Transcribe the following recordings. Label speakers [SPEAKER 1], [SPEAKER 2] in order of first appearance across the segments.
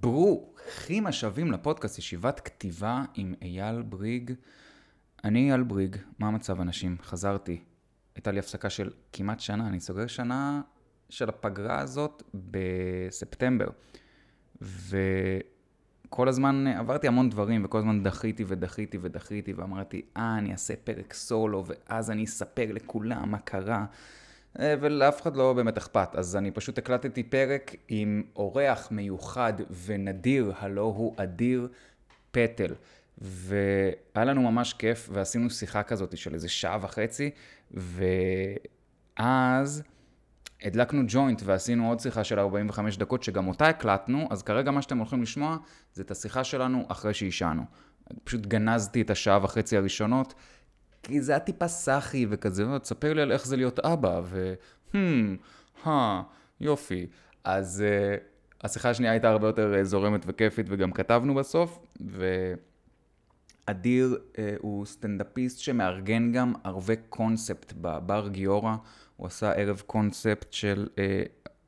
[SPEAKER 1] ברוכים השבים לפודקאסט ישיבת כתיבה עם אייל בריג. אני אייל בריג, מה המצב אנשים? חזרתי. הייתה לי הפסקה של כמעט שנה, אני סוגר שנה של הפגרה הזאת בספטמבר. וכל הזמן עברתי המון דברים, וכל הזמן דחיתי ודחיתי ודחיתי, ואמרתי, אה, אני אעשה פרק סולו, ואז אני אספר לכולם מה קרה. אה, ולאף אחד לא באמת אכפת. אז אני פשוט הקלטתי פרק עם אורח מיוחד ונדיר, הלא הוא אדיר פטל. והיה לנו ממש כיף, ועשינו שיחה כזאת של איזה שעה וחצי, ואז הדלקנו ג'וינט ועשינו עוד שיחה של 45 דקות, שגם אותה הקלטנו, אז כרגע מה שאתם הולכים לשמוע זה את השיחה שלנו אחרי שעישנו. פשוט גנזתי את השעה וחצי הראשונות, כי זה היה טיפה סאחי וכזה, תספר לי על איך זה להיות אבא, ו... hmm, הא, יופי. אז uh, השיחה השנייה הייתה הרבה יותר uh, זורמת וכיפית, וגם כתבנו בסוף, ואדיר uh, הוא סטנדאפיסט שמארגן גם ערבי קונספט בבר גיורא, הוא עשה ערב קונספט של uh,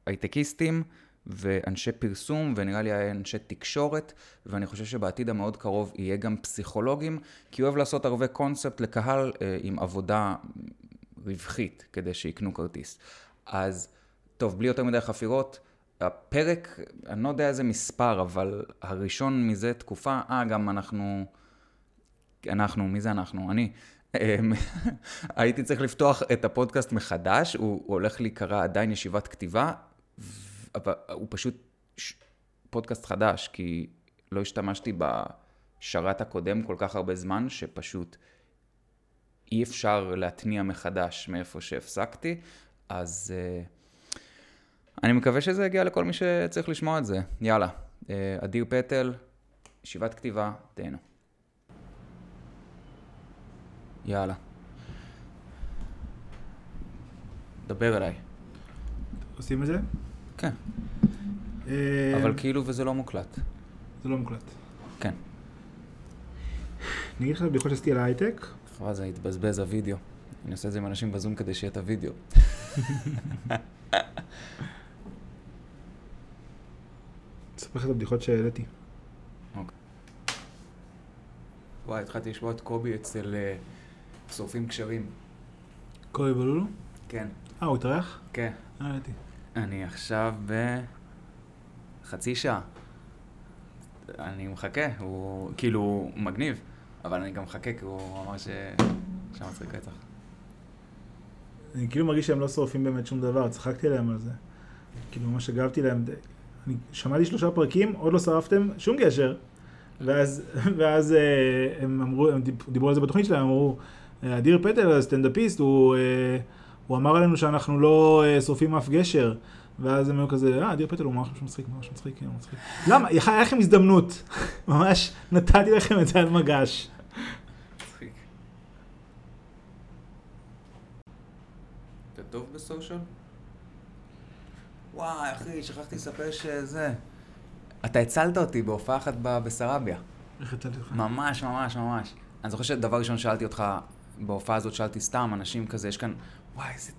[SPEAKER 1] הייטקיסטים. ואנשי פרסום, ונראה לי אנשי תקשורת, ואני חושב שבעתיד המאוד קרוב יהיה גם פסיכולוגים, כי הוא אוהב לעשות ערבי קונספט לקהל אה, עם עבודה רווחית, כדי שיקנו כרטיס. אז, טוב, בלי יותר מדי חפירות, הפרק, אני לא יודע איזה מספר, אבל הראשון מזה תקופה, אה, גם אנחנו, אנחנו, מי זה אנחנו? אני. אמ, הייתי צריך לפתוח את הפודקאסט מחדש, הוא, הוא הולך להיקרא עדיין ישיבת כתיבה, אבל הוא פשוט ש... פודקאסט חדש, כי לא השתמשתי בשרת הקודם כל כך הרבה זמן, שפשוט אי אפשר להתניע מחדש מאיפה שהפסקתי, אז uh, אני מקווה שזה יגיע לכל מי שצריך לשמוע את זה. יאללה, uh, אדיר פטל, ישיבת כתיבה, תהנו. יאללה. דבר אליי.
[SPEAKER 2] עושים את זה?
[SPEAKER 1] כן.
[SPEAKER 2] אה,
[SPEAKER 1] אבל כאילו וזה לא מוקלט.
[SPEAKER 2] זה לא מוקלט.
[SPEAKER 1] כן.
[SPEAKER 2] אני אגיד לך בדיחות שעשיתי על ההייטק.
[SPEAKER 1] חבל זה התבזבז הוידאו. אני עושה את זה עם אנשים בזום כדי שיהיה את הוידאו.
[SPEAKER 2] אספר לך את הבדיחות שהעליתי.
[SPEAKER 1] וואי, התחלתי לשמוע את קובי אצל אה, שורפים קשרים.
[SPEAKER 2] קובי בלולו?
[SPEAKER 1] כן.
[SPEAKER 2] אה, הוא התארח?
[SPEAKER 1] כן.
[SPEAKER 2] אה, העליתי.
[SPEAKER 1] אני עכשיו בחצי שעה. אני מחכה, הוא כאילו מגניב, אבל אני גם מחכה כי הוא אמר ש... שמצחיק רצח.
[SPEAKER 2] אני כאילו מרגיש שהם לא שורפים באמת שום דבר, צחקתי עליהם על זה. כאילו ממש הגבתי להם, אני שמעתי שלושה פרקים, עוד לא שרפתם שום גשר. ואז, ואז אה, הם אמרו, הם דיב- דיברו על זה בתוכנית שלהם, אמרו, אה, אדיר פטל, הסטנדאפיסט, הוא, אה, הוא אמר עלינו שאנחנו לא אה, שורפים אף גשר. ואז הם היו כזה, אה, אדיר פטל הוא ממש מצחיק, ממש מצחיק, כן, הוא מצחיק. למה? היה לכם הזדמנות. ממש נתתי לכם את זה על מגש.
[SPEAKER 1] מצחיק. אתה טוב בסושיאל? וואי, אחי, שכחתי לספר שזה... אתה הצלת אותי בהופעה אחת בסרביה.
[SPEAKER 2] איך הצלתי אותך?
[SPEAKER 1] ממש, ממש, ממש. אני זוכר שדבר ראשון שאלתי אותך, בהופעה הזאת שאלתי סתם, אנשים כזה, יש כאן, וואי, איזה...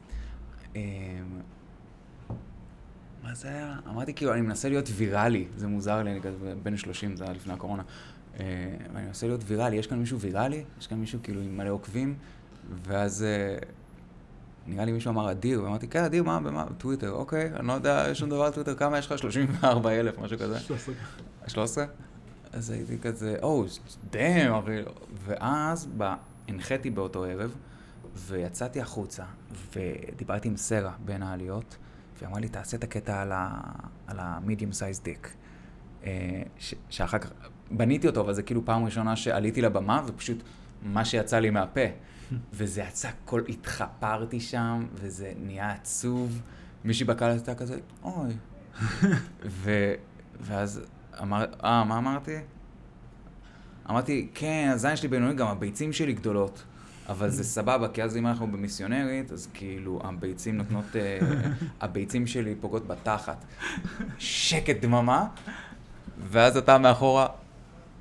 [SPEAKER 1] אמ, מה זה היה? אמרתי כאילו, אני מנסה להיות ויראלי, זה מוזר לי, אני כזה בן 30, זה היה לפני הקורונה. אה, ואני מנסה להיות ויראלי, יש כאן מישהו ויראלי? יש כאן מישהו כאילו עם מלא עוקבים? ואז אה, נראה לי מישהו אמר אדיר, ואמרתי, כן, אדיר, מה, במה? טוויטר, אוקיי, אני לא יודע שום דבר על טוויטר, כמה יש לך? 34 אלף, משהו כזה.
[SPEAKER 2] 13.
[SPEAKER 1] 13? אז הייתי כזה, או, דאם, אחי. ואז הנחיתי באותו ערב, ויצאתי החוצה, ודיברתי עם סרה בין העליות, והיא אמרה לי, תעשה את הקטע על ה-medium size dick. אה, ש- שאחר כך, בניתי אותו, אבל זה כאילו פעם ראשונה שעליתי לבמה, ופשוט מה שיצא לי מהפה. וזה יצא, כל, התחפרתי שם, וזה נהיה עצוב. מישהי בקהל הייתה כזה, אוי. ו, ואז אמר, אה, מה אמרתי? אמרתי, כן, הזין שלי בינוני, גם הביצים שלי גדולות. אבל זה סבבה, כי אז אם אנחנו במיסיונרית, אז כאילו הביצים נותנות, אה, הביצים שלי פוגעות בתחת. שקט דממה, ואז אתה מאחורה,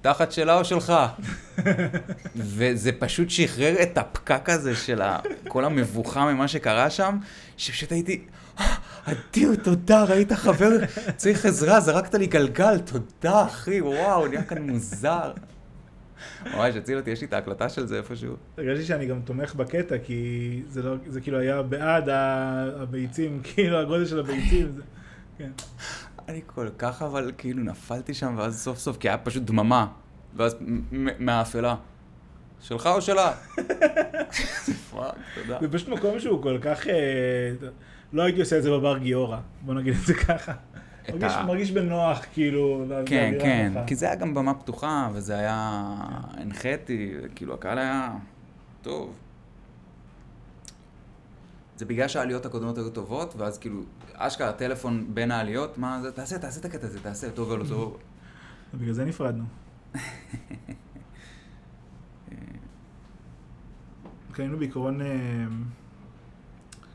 [SPEAKER 1] תחת שלה או שלך? וזה פשוט שחרר את הפקק הזה של כל המבוכה ממה שקרה שם, שפשוט הייתי, "אה, אדיר, תודה, ראית חבר, צריך עזרה, זרקת לי גלגל, תודה, אחי, וואו, נהיה כאן מוזר. ממש הציל אותי, יש לי את ההקלטה של זה איפשהו.
[SPEAKER 2] הרגשתי שאני גם תומך בקטע, כי זה, לא, זה כאילו היה בעד הביצים, כאילו הגודל של הביצים. זה, כן.
[SPEAKER 1] אני כל כך אבל כאילו נפלתי שם, ואז סוף סוף, כי היה פשוט דממה, ואז מהאפלה. שלך או שלה? fuck, תודה.
[SPEAKER 2] זה פשוט מקום שהוא כל כך... אה, לא הייתי עושה את זה בבר גיורא, בוא נגיד את זה ככה.
[SPEAKER 1] את
[SPEAKER 2] מרגיש,
[SPEAKER 1] ה-
[SPEAKER 2] מרגיש בנוח, כאילו,
[SPEAKER 1] כן, כן. כי זה היה גם במה פתוחה, וזה היה... הנחיתי, כאילו, הקהל היה... טוב. זה בגלל שהעליות הקודמות היו טובות, ואז כאילו, אשכרה, טלפון בין העליות, מה זה, תעשה, תעשה את הקטע הזה, תעשה, טוב או לא טוב.
[SPEAKER 2] בגלל זה נפרדנו. קנינו בעיקרון, אה,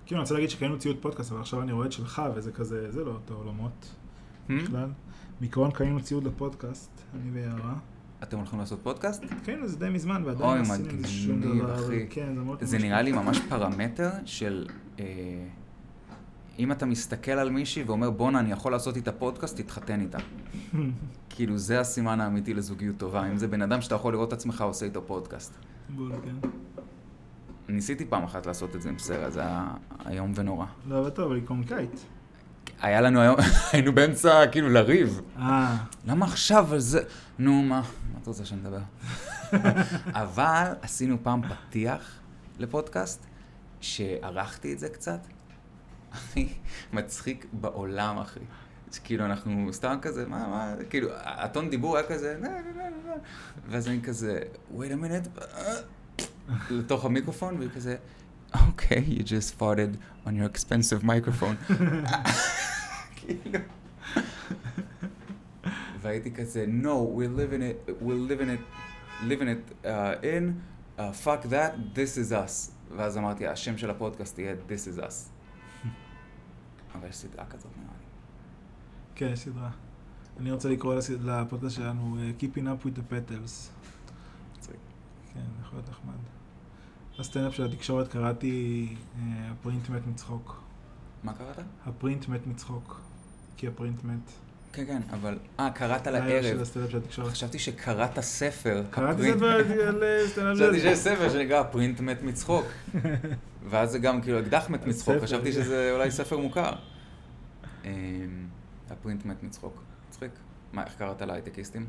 [SPEAKER 2] כאילו אני רוצה להגיד שקנינו ציוד פודקאסט, אבל עכשיו אני רואה את שלך וזה כזה, זה לא אותו עולמות? בכלל. בעיקרון קנינו ציוד לפודקאסט, אני ויערה.
[SPEAKER 1] אתם הולכים לעשות פודקאסט?
[SPEAKER 2] את זה די מזמן
[SPEAKER 1] אוי,
[SPEAKER 2] ועדיין לא עשינו עם זה שום
[SPEAKER 1] מגניב,
[SPEAKER 2] דבר.
[SPEAKER 1] אחי.
[SPEAKER 2] כן, זה מאוד
[SPEAKER 1] זה נראה לי. ממש פרמטר של... אה, אם אתה מסתכל על מישהי ואומר, בואנה, אני יכול לעשות איתה פודקאסט, תתחתן איתה. כאילו, זה הסימן האמיתי לזוגיות טובה. אם זה בן אדם שאתה יכול לראות את עצמך עושה איתו פודקאסט.
[SPEAKER 2] בול, כן.
[SPEAKER 1] ניסיתי פעם אחת לעשות את זה עם סרה, זה היה איום ונורא.
[SPEAKER 2] לא, אבל טוב, היא קומיקאית.
[SPEAKER 1] היה לנו היום, היינו באמצע, כאילו, לריב.
[SPEAKER 2] אה,
[SPEAKER 1] למה עכשיו על זה? נו, מה? מה את רוצה שנדבר? אבל עשינו פעם פתיח לפודקאסט, שערכתי את זה קצת. הכי מצחיק בעולם, אחי. אז כאילו, אנחנו סתם כזה, מה, מה, כאילו, הטון דיבור היה כזה, נה, נה, נה, ואז אני כזה, wait a minute, לתוך המיקרופון, והיא אוקיי, you just farted on your expensive microphone. כאילו. והייתי כזה, no, we're living it, we're living it, living it uh, in, uh, fuck that, this is us. ואז אמרתי, השם של הפודקאסט יהיה this is us. אבל יש סדרה כזאת נראה לי.
[SPEAKER 2] כן, יש סדרה. אני רוצה לקרוא לפודקאסט שלנו Keeping up with the petals. כן, יכול להיות נחמד. בסטנדאפ של התקשורת קראתי אה, ה print מת מצחוק.
[SPEAKER 1] מה קראת?
[SPEAKER 2] ה print מת מצחוק. כי ה print מת.
[SPEAKER 1] כן, כן, אבל... אה, קראת
[SPEAKER 2] של
[SPEAKER 1] לערב.
[SPEAKER 2] הסטנדאפ של התקשורת.
[SPEAKER 1] חשבתי שקראת ספר.
[SPEAKER 2] קראתי
[SPEAKER 1] ה print-
[SPEAKER 2] את זה על סטנדאפ
[SPEAKER 1] חשבתי
[SPEAKER 2] של...
[SPEAKER 1] שיש ספר שנקרא print מת מצחוק. ואז זה גם כאילו אקדח מת מצחוק,
[SPEAKER 2] ספר,
[SPEAKER 1] חשבתי. שזה אולי ספר מוכר. אמ, ה print מת מצחוק. מצחיק. מה, איך קראת להייטקיסטים?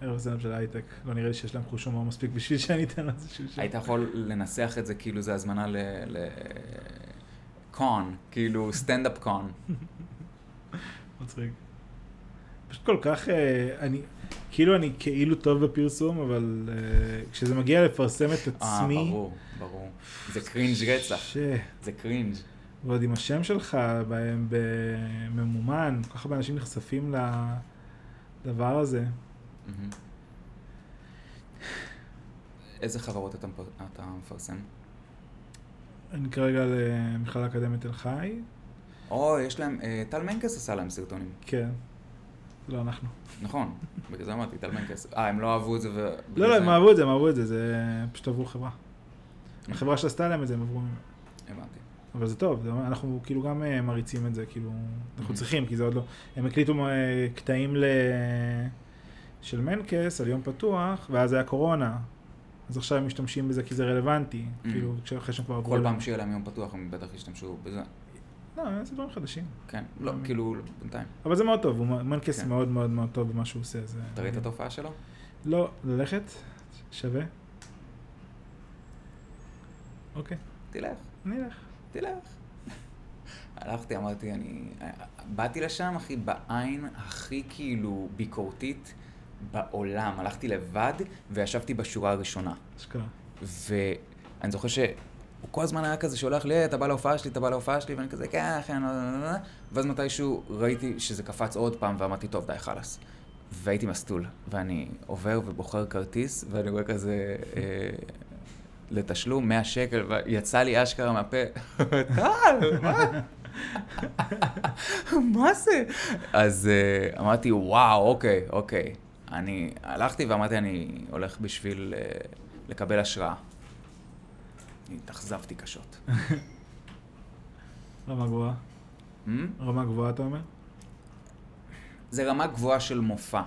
[SPEAKER 2] ערב סטנדאפ של הייטק. לא נראה לי שיש להם חוש הומור מספיק בשביל שאני אתן לו איזשהו שם.
[SPEAKER 1] היית יכול לנסח את זה כאילו זה הזמנה ל... ל... con, כאילו סטנדאפ con.
[SPEAKER 2] מצחיק. פשוט כל כך, אה, אני, כאילו אני כאילו טוב בפרסום, אבל אה, כשזה מגיע לפרסם את
[SPEAKER 1] אה,
[SPEAKER 2] עצמי,
[SPEAKER 1] ברור, ברור. זה קרינג' רצח.
[SPEAKER 2] ש...
[SPEAKER 1] זה קרינג'.
[SPEAKER 2] ועוד עם השם שלך בממומן, כל כך הרבה אנשים נחשפים לדבר הזה.
[SPEAKER 1] מהמם. איזה חברות אתה אתה מפרסם?
[SPEAKER 2] אני כרגע למכללה אקדמית תל חי,
[SPEAKER 1] או, יש להם, אה, טל מנקס עשה להם סרטונים.
[SPEAKER 2] כן. לא אנחנו.
[SPEAKER 1] נכון, בגלל זה אמרתי, טל מנקס. אה, הם לא אהבו את זה ו...
[SPEAKER 2] לא, לא, הם אהבו את זה, הם אהבו את זה, זה פשוט עברו חברה. החברה שעשתה להם את זה, הם עברו...
[SPEAKER 1] הבנתי.
[SPEAKER 2] אבל זה טוב, אנחנו כאילו גם אה, מריצים את זה, כאילו, אנחנו
[SPEAKER 1] Mhm.
[SPEAKER 2] צריכים, כי זה עוד לא... הם הקליטו אה, קטעים ל... של מנקס על יום פתוח, ואז היה קורונה. אז עכשיו הם משתמשים בזה כי זה רלוונטי,
[SPEAKER 1] Mhm.
[SPEAKER 2] כאילו, אחרי שהם כבר עברו...
[SPEAKER 1] כל. פעם שיהיה להם יום פתוח, הם בטח ישתמשו בזה.
[SPEAKER 2] לא, זה דברים חדשים.
[SPEAKER 1] כן, לא. כאילו, בינתיים.
[SPEAKER 2] אבל זה מאוד טוב, הוא מנקס
[SPEAKER 1] כן.
[SPEAKER 2] מאוד מאוד מאוד טוב במה שהוא עושה. זה...
[SPEAKER 1] אתה ראית את ההופעה שלו?
[SPEAKER 2] לא, ללכת? שווה? אוקיי,
[SPEAKER 1] תלך,
[SPEAKER 2] אני אלך.
[SPEAKER 1] תלך. הלכתי, אמרתי, אני... באתי לשם, אחי, בעין הכי כאילו ביקורתית בעולם. הלכתי לבד וישבתי בשורה הראשונה.
[SPEAKER 2] אשכרה.
[SPEAKER 1] ואני זוכר שהוא כל הזמן היה כזה שולח לי, "אה, אתה בא להופעה שלי, אתה בא להופעה שלי, ואני כזה, כן, לא." ואז מתישהו ראיתי שזה קפץ עוד פעם, ואמרתי, טוב, די, חלאס. והייתי מסטול, ואני עובר ובוחר כרטיס, ואני רואה כזה אה, לתשלום 100 שקל, ויצא לי אשכרה מהפה, טל, מה? מה זה? אז אה, אמרתי, וואו, אוקיי, אוקיי. אני הלכתי ואמרתי, אני הולך בשביל אה, לקבל השראה. התאכזבתי קשות.
[SPEAKER 2] למה גרועה?
[SPEAKER 1] Hmm?
[SPEAKER 2] רמה גבוהה אתה אומר?
[SPEAKER 1] זה רמה גבוהה של מופע.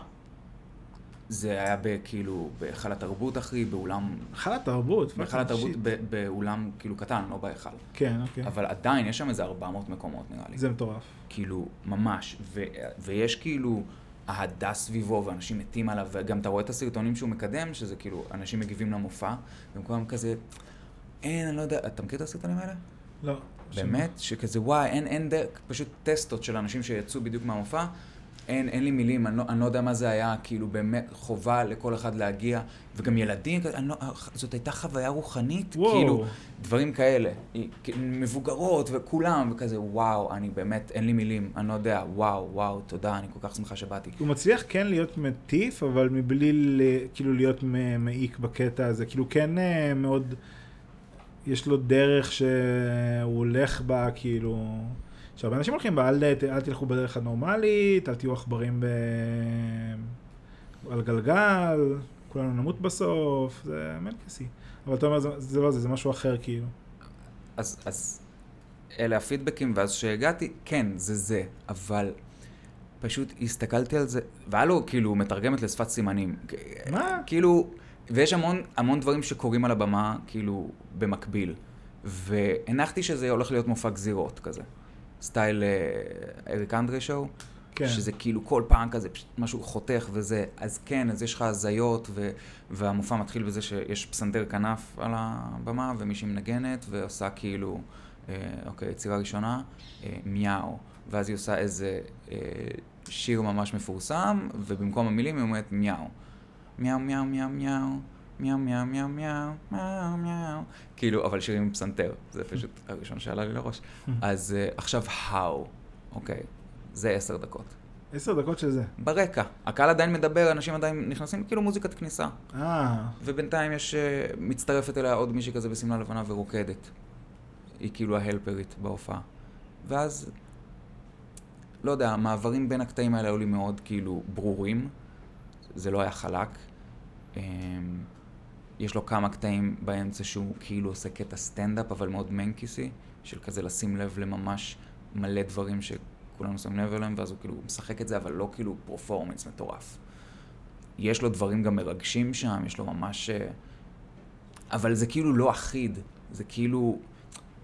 [SPEAKER 1] זה היה כאילו בהיכל התרבות, אחי, באולם...
[SPEAKER 2] היכל התרבות.
[SPEAKER 1] בהיכל התרבות באולם כאילו קטן, לא בהיכל.
[SPEAKER 2] כן, אוקיי.
[SPEAKER 1] אבל עדיין, יש שם איזה 400 מקומות נראה לי.
[SPEAKER 2] זה מטורף.
[SPEAKER 1] כאילו, ממש. ו- ויש כאילו אהדה סביבו, ואנשים מתים עליו, וגם אתה רואה את הסרטונים שהוא מקדם, שזה כאילו, אנשים מגיבים למופע, והם כולם כזה, אין, אני לא יודע, אתה מכיר את הסרטונים האלה?
[SPEAKER 2] לא.
[SPEAKER 1] באמת? שכזה וואי, אין, אין דרך, פשוט טסטות של אנשים שיצאו בדיוק מהמופע. אין, אין לי מילים, אני לא, אני לא יודע מה זה היה, כאילו באמת חובה לכל אחד להגיע, וגם ילדים, אני לא, זאת הייתה חוויה רוחנית,
[SPEAKER 2] וואו.
[SPEAKER 1] כאילו, דברים כאלה, מבוגרות וכולם, וכזה וואו, אני באמת, אין לי מילים, אני לא יודע, וואו, וואו, תודה, אני כל כך שמחה שבאתי.
[SPEAKER 2] הוא מצליח כן להיות מטיף, אבל מבלי ל- כאילו להיות מעיק בקטע הזה. כאילו כן אה, מאוד, יש לו דרך שהוא הולך בה, כאילו... שהרבה אנשים הולכים אל, תלכו בדרך הנורמלית, אל תהיו עכברים ב... על גלגל, כולנו נמות בסוף, זה מלכסי. אבל אתה אומר, זה, זה לא זה, זה משהו אחר כאילו.
[SPEAKER 1] אז, אז אלה הפידבקים, ואז כשהגעתי, כן, זה זה, אבל פשוט הסתכלתי על זה, והיה לו כאילו מתרגמת לשפת סימנים.
[SPEAKER 2] מה?
[SPEAKER 1] כאילו, ויש המון, המון דברים שקורים על הבמה, כאילו, במקביל. והנחתי שזה הולך להיות מופע גזירות כזה. סטייל אה, אריק אנדרי שואו.
[SPEAKER 2] כן.
[SPEAKER 1] שזה כאילו כל פעם כזה משהו חותך וזה, אז כן, אז יש לך הזיות, ו, והמופע מתחיל בזה שיש פסנתר כנף על הבמה, ומישהי מנגנת, ועושה כאילו, אה, אוקיי, יצירה ראשונה, אה, מיהו, ואז היא עושה איזה אה, שיר ממש מפורסם, ובמקום המילים היא אומרת מיהו. מיהו, מיהו, מיהו, מיהו. מיהו, מיהו, מיהו, מיהו, מיהו, מיהו. כאילו, אבל שירים עם פסנתר, זה פשוט הראשון שעלה לי לראש. אז אה, עכשיו, how, אוקיי, זה עשר דקות.
[SPEAKER 2] עשר דקות של זה.
[SPEAKER 1] ברקע. הקהל עדיין מדבר, אנשים עדיין נכנסים, כאילו מוזיקת כניסה.
[SPEAKER 2] אה,
[SPEAKER 1] ובינתיים יש, אה, מצטרפת אליה עוד מישהי כזה בשמלה לבנה ורוקדת. היא כאילו ההלפרית בהופעה. ואז, לא יודע, המעברים בין הקטעים האלה היו לי מאוד כאילו ברורים. זה לא היה חלק. יש לו כמה קטעים באמצע שהוא כאילו עושה קטע סטנדאפ, אבל מאוד מנקיסי, של כזה לשים לב לממש מלא דברים שכולנו שמים לב אליהם, ואז הוא כאילו משחק את זה, אבל לא כאילו פרפורמנס מטורף. יש לו דברים גם מרגשים שם, יש לו ממש... אה, אבל זה כאילו לא אחיד, זה כאילו...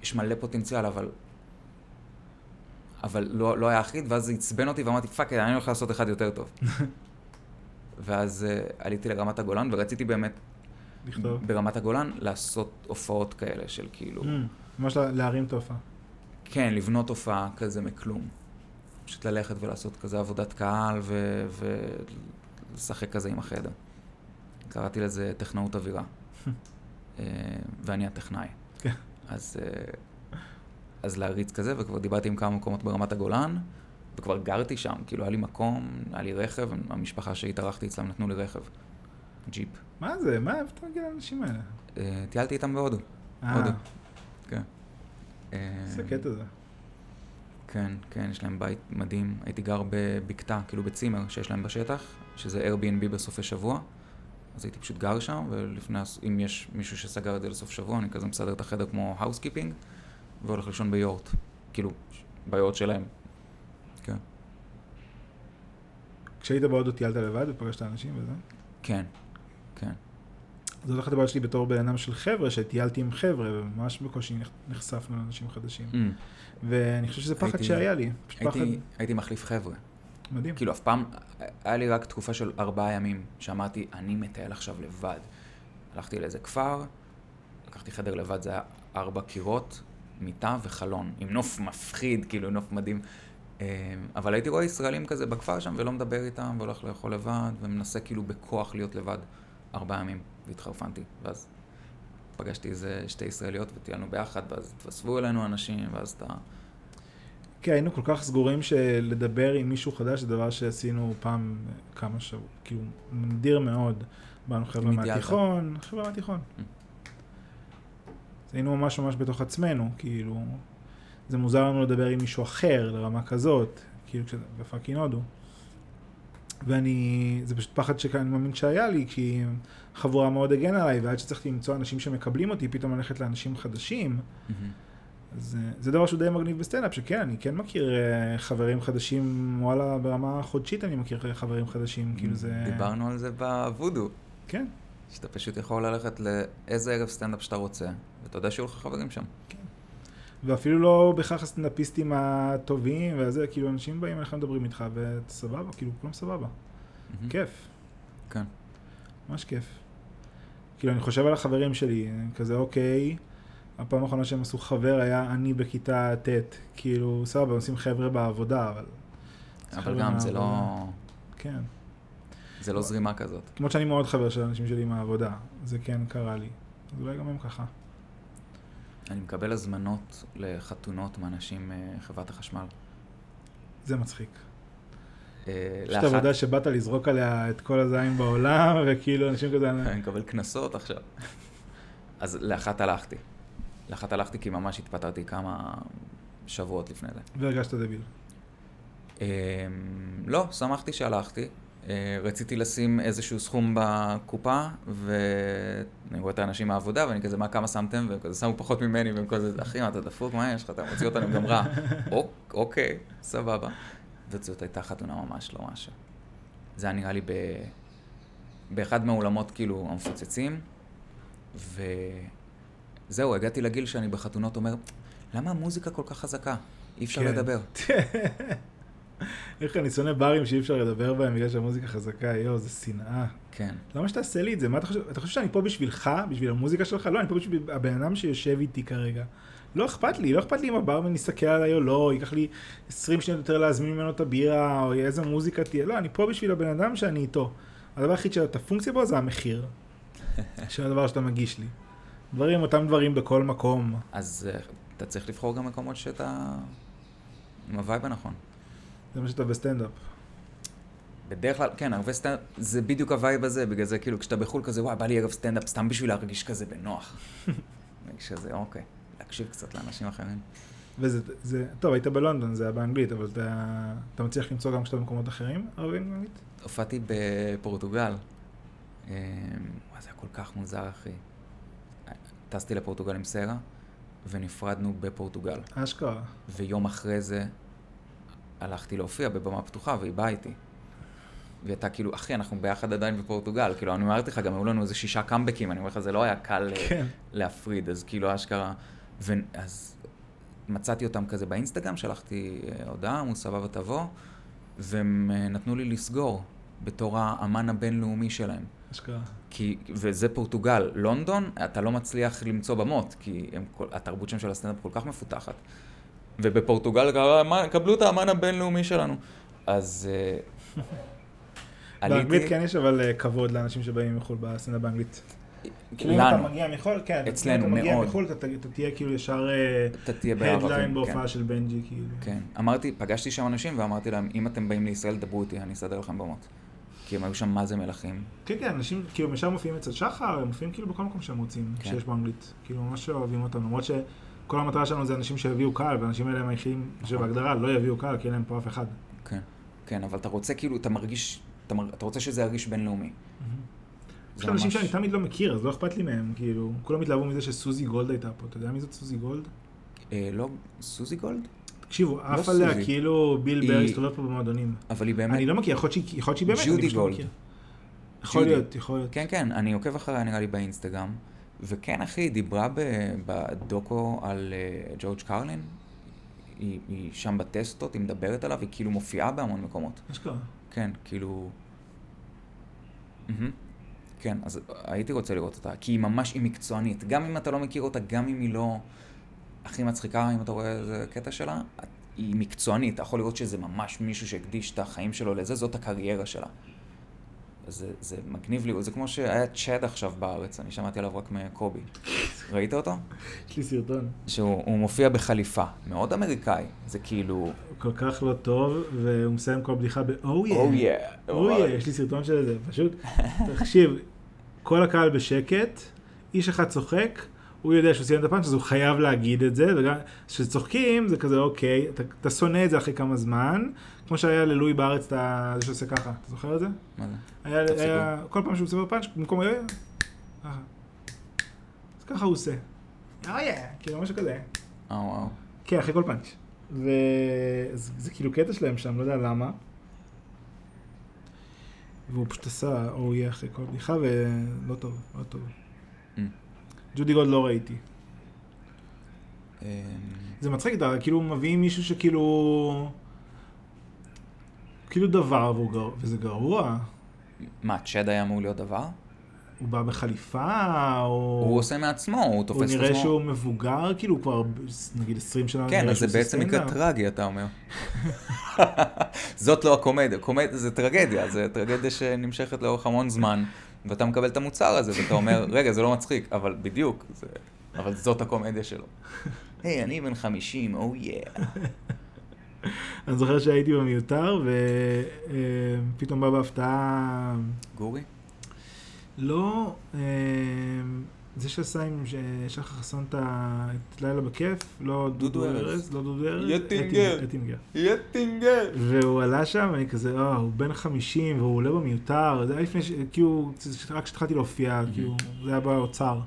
[SPEAKER 1] יש מלא פוטנציאל, אבל... אבל לא, לא היה אחיד, ואז זה עצבן אותי ואמרתי, פאק, אני הולך לעשות אחד יותר טוב. ואז uh, עליתי לרמת הגולן, ורציתי באמת,
[SPEAKER 2] לכתוב.
[SPEAKER 1] ברמת הגולן, לעשות הופעות כאלה של כאילו...
[SPEAKER 2] Mm, ממש לה- להרים את ההופעה.
[SPEAKER 1] כן, לבנות הופעה כזה מכלום. פשוט ללכת ולעשות כזה עבודת קהל ו- ולשחק כזה עם החדר. קראתי לזה טכנאות אווירה. אה, ואני הטכנאי.
[SPEAKER 2] כן.
[SPEAKER 1] אז, אה, אז להריץ כזה, וכבר דיברתי עם כמה מקומות ברמת הגולן, וכבר גרתי שם, כאילו היה לי מקום, היה לי רכב, המשפחה שהתארחתי אצלם נתנו לי רכב. ג'יפ.
[SPEAKER 2] מה זה? מה, איפה אתה מגיע לאנשים האלה?
[SPEAKER 1] אה, טיילתי איתם בהודו.
[SPEAKER 2] אה,
[SPEAKER 1] הודו. כן. אה,
[SPEAKER 2] איזה קטע זה.
[SPEAKER 1] כן, כן, יש להם בית מדהים. הייתי גר בבקתה, כאילו בצימר שיש להם בשטח, שזה Airbnb בסופי שבוע. אז הייתי פשוט גר שם, ולפני, אם יש מישהו שסגר את זה לסוף שבוע, אני כזה מסדר את החדר כמו housekeeping, והולך לישון ביורט. כאילו, ביורט שלהם. כן.
[SPEAKER 2] כשהיית בהודו טיילת לבד ופגשת אנשים וזה?
[SPEAKER 1] כן.
[SPEAKER 2] זאת אחת הבעיות שלי בתור בן אדם של חבר'ה, שטיילתי עם חבר'ה, וממש בקושי נחשפנו לאנשים חדשים.
[SPEAKER 1] Mm,
[SPEAKER 2] ואני חושב שזה פחד
[SPEAKER 1] הייתי-
[SPEAKER 2] שהיה לי. פשוט פחד
[SPEAKER 1] הייתי, הייתי מחליף חבר'ה.
[SPEAKER 2] מדהים.
[SPEAKER 1] כאילו, אף פעם, היה לי רק תקופה של ארבעה ימים, שאמרתי, אני מטייל עכשיו לבד. הלכתי לאיזה כפר, לקחתי חדר לבד, זה היה ארבע קירות, מיטה וחלון, עם נוף מפחיד, כאילו נוף מדהים. אה, אבל הייתי רואה ישראלים כזה בכפר שם, ולא מדבר איתם, והולך לאכול לבד, ומנסה כאילו בכוח להיות לבד ארבעה ימים, והתחרפנתי. ואז פגשתי איזה שתי ישראליות, וטיילנו ביחד, ואז התווספו אלינו אנשים, ואז אתה...
[SPEAKER 2] כן, היינו כל כך סגורים שלדבר עם מישהו חדש זה דבר שעשינו פעם כמה שבועות, כאילו נדיר מאוד. באנו חבר'ה? מהתיכון, חבר'ה מהתיכון.
[SPEAKER 1] Mm.
[SPEAKER 2] היינו ממש ממש בתוך עצמנו, כאילו, זה מוזר לנו לדבר עם מישהו אחר לרמה כזאת, כאילו ב fucking הודו. ואני, זה פשוט פחד שאני מאמין שהיה לי, כי חבורה מאוד הגנה עליי, ועד שצריך הייתי למצוא אנשים שמקבלים אותי, פתאום ללכת לאנשים חדשים, זה, זה דבר שהוא די מגניב בסטנדאפ, שכן, אני כן מכיר אה, חברים חדשים, וואלה, ברמה חודשית אני מכיר חברים חדשים, כאילו זה...
[SPEAKER 1] דיברנו על זה בהודו.
[SPEAKER 2] כן.
[SPEAKER 1] שאתה פשוט יכול ללכת לאיזה ערב סטנדאפ שאתה רוצה, ואתה יודע שיהיו לך חברים שם.
[SPEAKER 2] כן. ואפילו לא בהכרח הסטנדאפיסטים הטובים וזה, כאילו אנשים באים אליך מדברים איתך, וסבבה, כאילו כולם סבבה.
[SPEAKER 1] מהמם.
[SPEAKER 2] כיף,
[SPEAKER 1] כן.
[SPEAKER 2] ממש כיף. כאילו אני חושב על החברים שלי, כזה אוקיי, הפעם האחרונה שהם עשו חבר היה אני בכיתה ט', כאילו סבבה, עושים חבר'ה בעבודה, אבל...
[SPEAKER 1] אבל גם זה לא...
[SPEAKER 2] כן.
[SPEAKER 1] זה לא זרימה כזאת.
[SPEAKER 2] למרות שאני מאוד חבר של אנשים שלי מהעבודה, זה כן קרה לי. אז אולי גם הם ככה.
[SPEAKER 1] אני מקבל הזמנות לחתונות מאנשים מחברת החשמל.
[SPEAKER 2] זה מצחיק.
[SPEAKER 1] אה,
[SPEAKER 2] פשוט
[SPEAKER 1] לאחת-
[SPEAKER 2] עבודה שבאת לזרוק עליה את כל הזין בעולם, וכאילו אנשים כזה...
[SPEAKER 1] אני מקבל קנסות עכשיו. אז לאחת הלכתי. לאחת הלכתי כי ממש התפטרתי כמה שבועות לפני זה.
[SPEAKER 2] והרגשת דביל.
[SPEAKER 1] אה, לא, שמחתי שהלכתי. אה, רציתי לשים איזשהו סכום בקופה, ואני רואה את האנשים מהעבודה, ואני כזה, מה, כמה שמתם? והם כזה שמו פחות ממני, והם כזה, אחי, מה, אתה דפוק? מה יש לך? אתה מוציא אותנו גם רע. "אוק- אוקיי, סבבה. וזאת הייתה חתונה ממש לא משהו. זה היה נראה לי ב... באחד מהאולמות כאילו המפוצצים, וזהו, הגעתי לגיל שאני בחתונות אומר, למה המוזיקה כל כך חזקה? אי אפשר
[SPEAKER 2] כן.
[SPEAKER 1] לדבר.
[SPEAKER 2] איך אני שונא ברים שאי אפשר לדבר בהם בגלל שהמוזיקה חזקה, יואו, זה שנאה.
[SPEAKER 1] כן.
[SPEAKER 2] למה שתעשה לי את זה? מה אתה חושב? אתה חושב שאני פה בשבילך? בשביל המוזיקה שלך? לא, אני פה בשביל הבן אדם שיושב איתי כרגע. לא אכפת לי, לא אכפת לי אם הברמן יסתכל עליי או לא, ייקח לי 20 שניות יותר להזמין ממנו את הבירה, או איזה מוזיקה תהיה. לא, אני פה בשביל הבן אדם שאני איתו. הדבר היחיד שאתה פונקציה בו זה המחיר של הדבר שאתה מגיש לי. דברים, אותם דברים בכל מקום.
[SPEAKER 1] אז אה, אתה צריך לבחור גם מקומות שאתה... עם ה vibe הנכון.
[SPEAKER 2] זה מה שאתה בסטנדאפ.
[SPEAKER 1] בדרך כלל, כן, ערבי סטנדאפ, זה בדיוק ה vibe הזה, בגלל זה כאילו, כשאתה בחו"ל כזה, וואי, בא לי ערב סטנדאפ, סתם בשביל להרגיש כזה בנוח. להרגיש כזה, אוקיי, להקשיב קצת לאנשים אחרים.
[SPEAKER 2] וזה, זה, טוב, היית בלונדון, זה היה באנגלית, אבל אתה, אתה מצליח למצוא גם כשאתה במקומות אחרים ערבים באנגלית?
[SPEAKER 1] הופעתי בפורטוגל. אה, וואי, זה היה כל כך מוזר, אחי. טסתי לפורטוגל עם סרה, ונפרדנו בפורטוגל.
[SPEAKER 2] אשכרה.
[SPEAKER 1] ויום אחרי זה הלכתי להופיע בבמה פתוחה, והיא באה איתי. והיא הייתה כאילו, אחי, אנחנו ביחד עדיין בפורטוגל. כאילו, אני אמרתי לך, גם היו לנו איזה שישה קאמבקים, אני אומר לך, זה לא היה קל אה,
[SPEAKER 2] כן.
[SPEAKER 1] להפריד, אז כאילו, אשכרה... ואז מצאתי אותם כזה באינסטגרם, שלחתי אה, הודעה, אמרו, סבבה, תבוא, והם אה, נתנו לי לסגור בתור האמן הבינלאומי שלהם.
[SPEAKER 2] אשכרה.
[SPEAKER 1] כי, וזה פורטוגל. לונדון, אתה לא מצליח למצוא במות, כי הם, התרבות שם של הסטנדאפ כל כך מפותחת. ובפורטוגל קרה, "מה, קבלו את האמן הבינלאומי שלנו. אז אה,
[SPEAKER 2] באנגלית כן יש אבל אה, כבוד לאנשים שבאים מחו"ל בסצנה באנגלית. כאילו אם אתה מגיע מחו"ל, כן,
[SPEAKER 1] אצלנו,
[SPEAKER 2] אם אתה מגיע
[SPEAKER 1] מאוד.
[SPEAKER 2] מחו"ל, אתה תהיה כאילו ישר. headline
[SPEAKER 1] כן.
[SPEAKER 2] בהופעה של בנג'י, כאילו.
[SPEAKER 1] כן. אמרתי, פגשתי שם אנשים ואמרתי להם, אם אתם באים לישראל, דברו איתי, אני אסדר לכם במות. כי הם היו שם מה זה מלכים.
[SPEAKER 2] כן, כן, אנשים כאילו ישר מופיעים אצל שחר, הם מופיעים כאילו בכל מקום שהם רוצים,
[SPEAKER 1] כן.
[SPEAKER 2] שיש באנגלית. כאילו ממש אוהבים אותם, למרות שכל המטרה שלנו זה אנשים שיביאו קהל, והאנשים האלה הם היחידים שבהגדרה לא יביאו קהל, כי אין להם פה אף אחד.
[SPEAKER 1] כן. כן, אבל אתה רוצה כאילו, אתה מרגיש, אתה, מר, אתה רוצה שזה ירגיש בינלאומי.
[SPEAKER 2] יש
[SPEAKER 1] זה
[SPEAKER 2] אנשים
[SPEAKER 1] ממש-
[SPEAKER 2] שאני תמיד לא מכיר, אז לא אכפת לי מהם, כאילו, כולם התלהבו מזה שסוזי גולד הייתה פה, אתה יודע מי זאת סוזי גולד?
[SPEAKER 1] אה, לא, סוזי גולד?
[SPEAKER 2] תקשיבו, עף
[SPEAKER 1] סוזי.
[SPEAKER 2] עליה כאילו ביל בר הסתובב פה במועדונים.
[SPEAKER 1] אבל היא באמת...
[SPEAKER 2] אני לא מכיר, יכול להיות שהיא- באמת, אני פשוט לא
[SPEAKER 1] גולד.
[SPEAKER 2] מכיר. יכול. להיות, יכול להיות.
[SPEAKER 1] כן, כן, אני עוקב אחריה נראה לי באינסטגרם, וכן, אחי, היא דיברה בדוקו על אה, ג'ורג' קרלין, היא, היא שם בטסטות, היא מדברת עליו, היא כאילו מופיעה בהמון מקומות.
[SPEAKER 2] אשכרה.
[SPEAKER 1] כן, כאילו... מהמם. כן, אז הייתי רוצה לראות אותה, כי היא ממש, היא מקצוענית. גם אם אתה לא מכיר אותה, גם אם היא לא הכי מצחיקה, אם אתה רואה איזה קטע שלה, היא מקצוענית. אתה יכול לראות שזה ממש מישהו שהקדיש את החיים שלו לזה, זאת הקריירה שלה. זה, זה מגניב לי, זה כמו שהיה צ'אד עכשיו בארץ, אני שמעתי עליו רק מקובי. ראית אותו?
[SPEAKER 2] יש לי סרטון.
[SPEAKER 1] שהוא הוא מופיע בחליפה, מאוד אמריקאי. זה כאילו,
[SPEAKER 2] כל כך לא טוב, והוא מסיים כל בדיחה ב-Oh yeah.
[SPEAKER 1] או יא.
[SPEAKER 2] Oh yeah, יש לי סרטון של זה, פשוט, תקשיב, כל הקהל בשקט, איש אחד צוחק, הוא יודע שהוא סיים את הפאנץ' אז הוא חייב להגיד את זה, וגם כשצוחקים זה כזה אוקיי, אתה, אתה שונא את זה אחרי כמה זמן, כמו שהיה ללואי בארץ, אתה, זה שעושה ככה, אתה זוכר את זה?
[SPEAKER 1] מה זה?
[SPEAKER 2] היה. היה, כל פעם שהוא מסיים פאנץ', במקום היה, ככה. אז ככה הוא עושה. אוי, כאילו משהו כזה.
[SPEAKER 1] אה, וואו.
[SPEAKER 2] כן, אחרי כל פאנץ'. וזה זה כאילו קטע שלהם שם, לא יודע למה. והוא פשוט עשה או יהיה אחרי כל בדיחה, ולא טוב, לא טוב.
[SPEAKER 1] Mm.
[SPEAKER 2] ג'ודי גולד לא ראיתי.
[SPEAKER 1] אמ,
[SPEAKER 2] זה מצחיק, אתה כאילו מביאים מישהו שכאילו... כאילו דבר, גר... וזה גרוע.
[SPEAKER 1] מה, צ'ד היה אמור להיות דבר?
[SPEAKER 2] הוא בא בחליפה, או...
[SPEAKER 1] הוא עושה מעצמו, הוא
[SPEAKER 2] הוא
[SPEAKER 1] תופס את
[SPEAKER 2] נראה
[SPEAKER 1] עצמו.
[SPEAKER 2] שהוא מבוגר, כאילו הוא כבר נגיד 20 שנה.
[SPEAKER 1] כן,
[SPEAKER 2] נראה
[SPEAKER 1] אז זה בעצם מקרה. טרגי, אתה אומר. זאת לא הקומדיה, קומדיה זה טרגדיה, זה טרגדיה שנמשכת לאורך המון זמן, ואתה מקבל את המוצר הזה, ואתה אומר, רגע, זה לא מצחיק, אבל בדיוק, זה... אבל זאת הקומדיה שלו. היי, אני בן 50, או יא.
[SPEAKER 2] אני זוכר שהייתי במיותר, ופתאום בא בהפתעה...
[SPEAKER 1] גורי?
[SPEAKER 2] לא, אה, זה שעשה עם שחר חסון את לילה בכיף, לא
[SPEAKER 1] דודו ארז.
[SPEAKER 2] לא דודו ארז,
[SPEAKER 1] יטינגר.
[SPEAKER 2] אטינגר.
[SPEAKER 1] יטינגר.
[SPEAKER 2] והוא עלה שם, ואני כזה, אה, הוא בן 50, והוא עולה במיותר, זה היה לפני, כאילו, רק כשהתחלתי להופיע, כאילו, זה היה באוצר.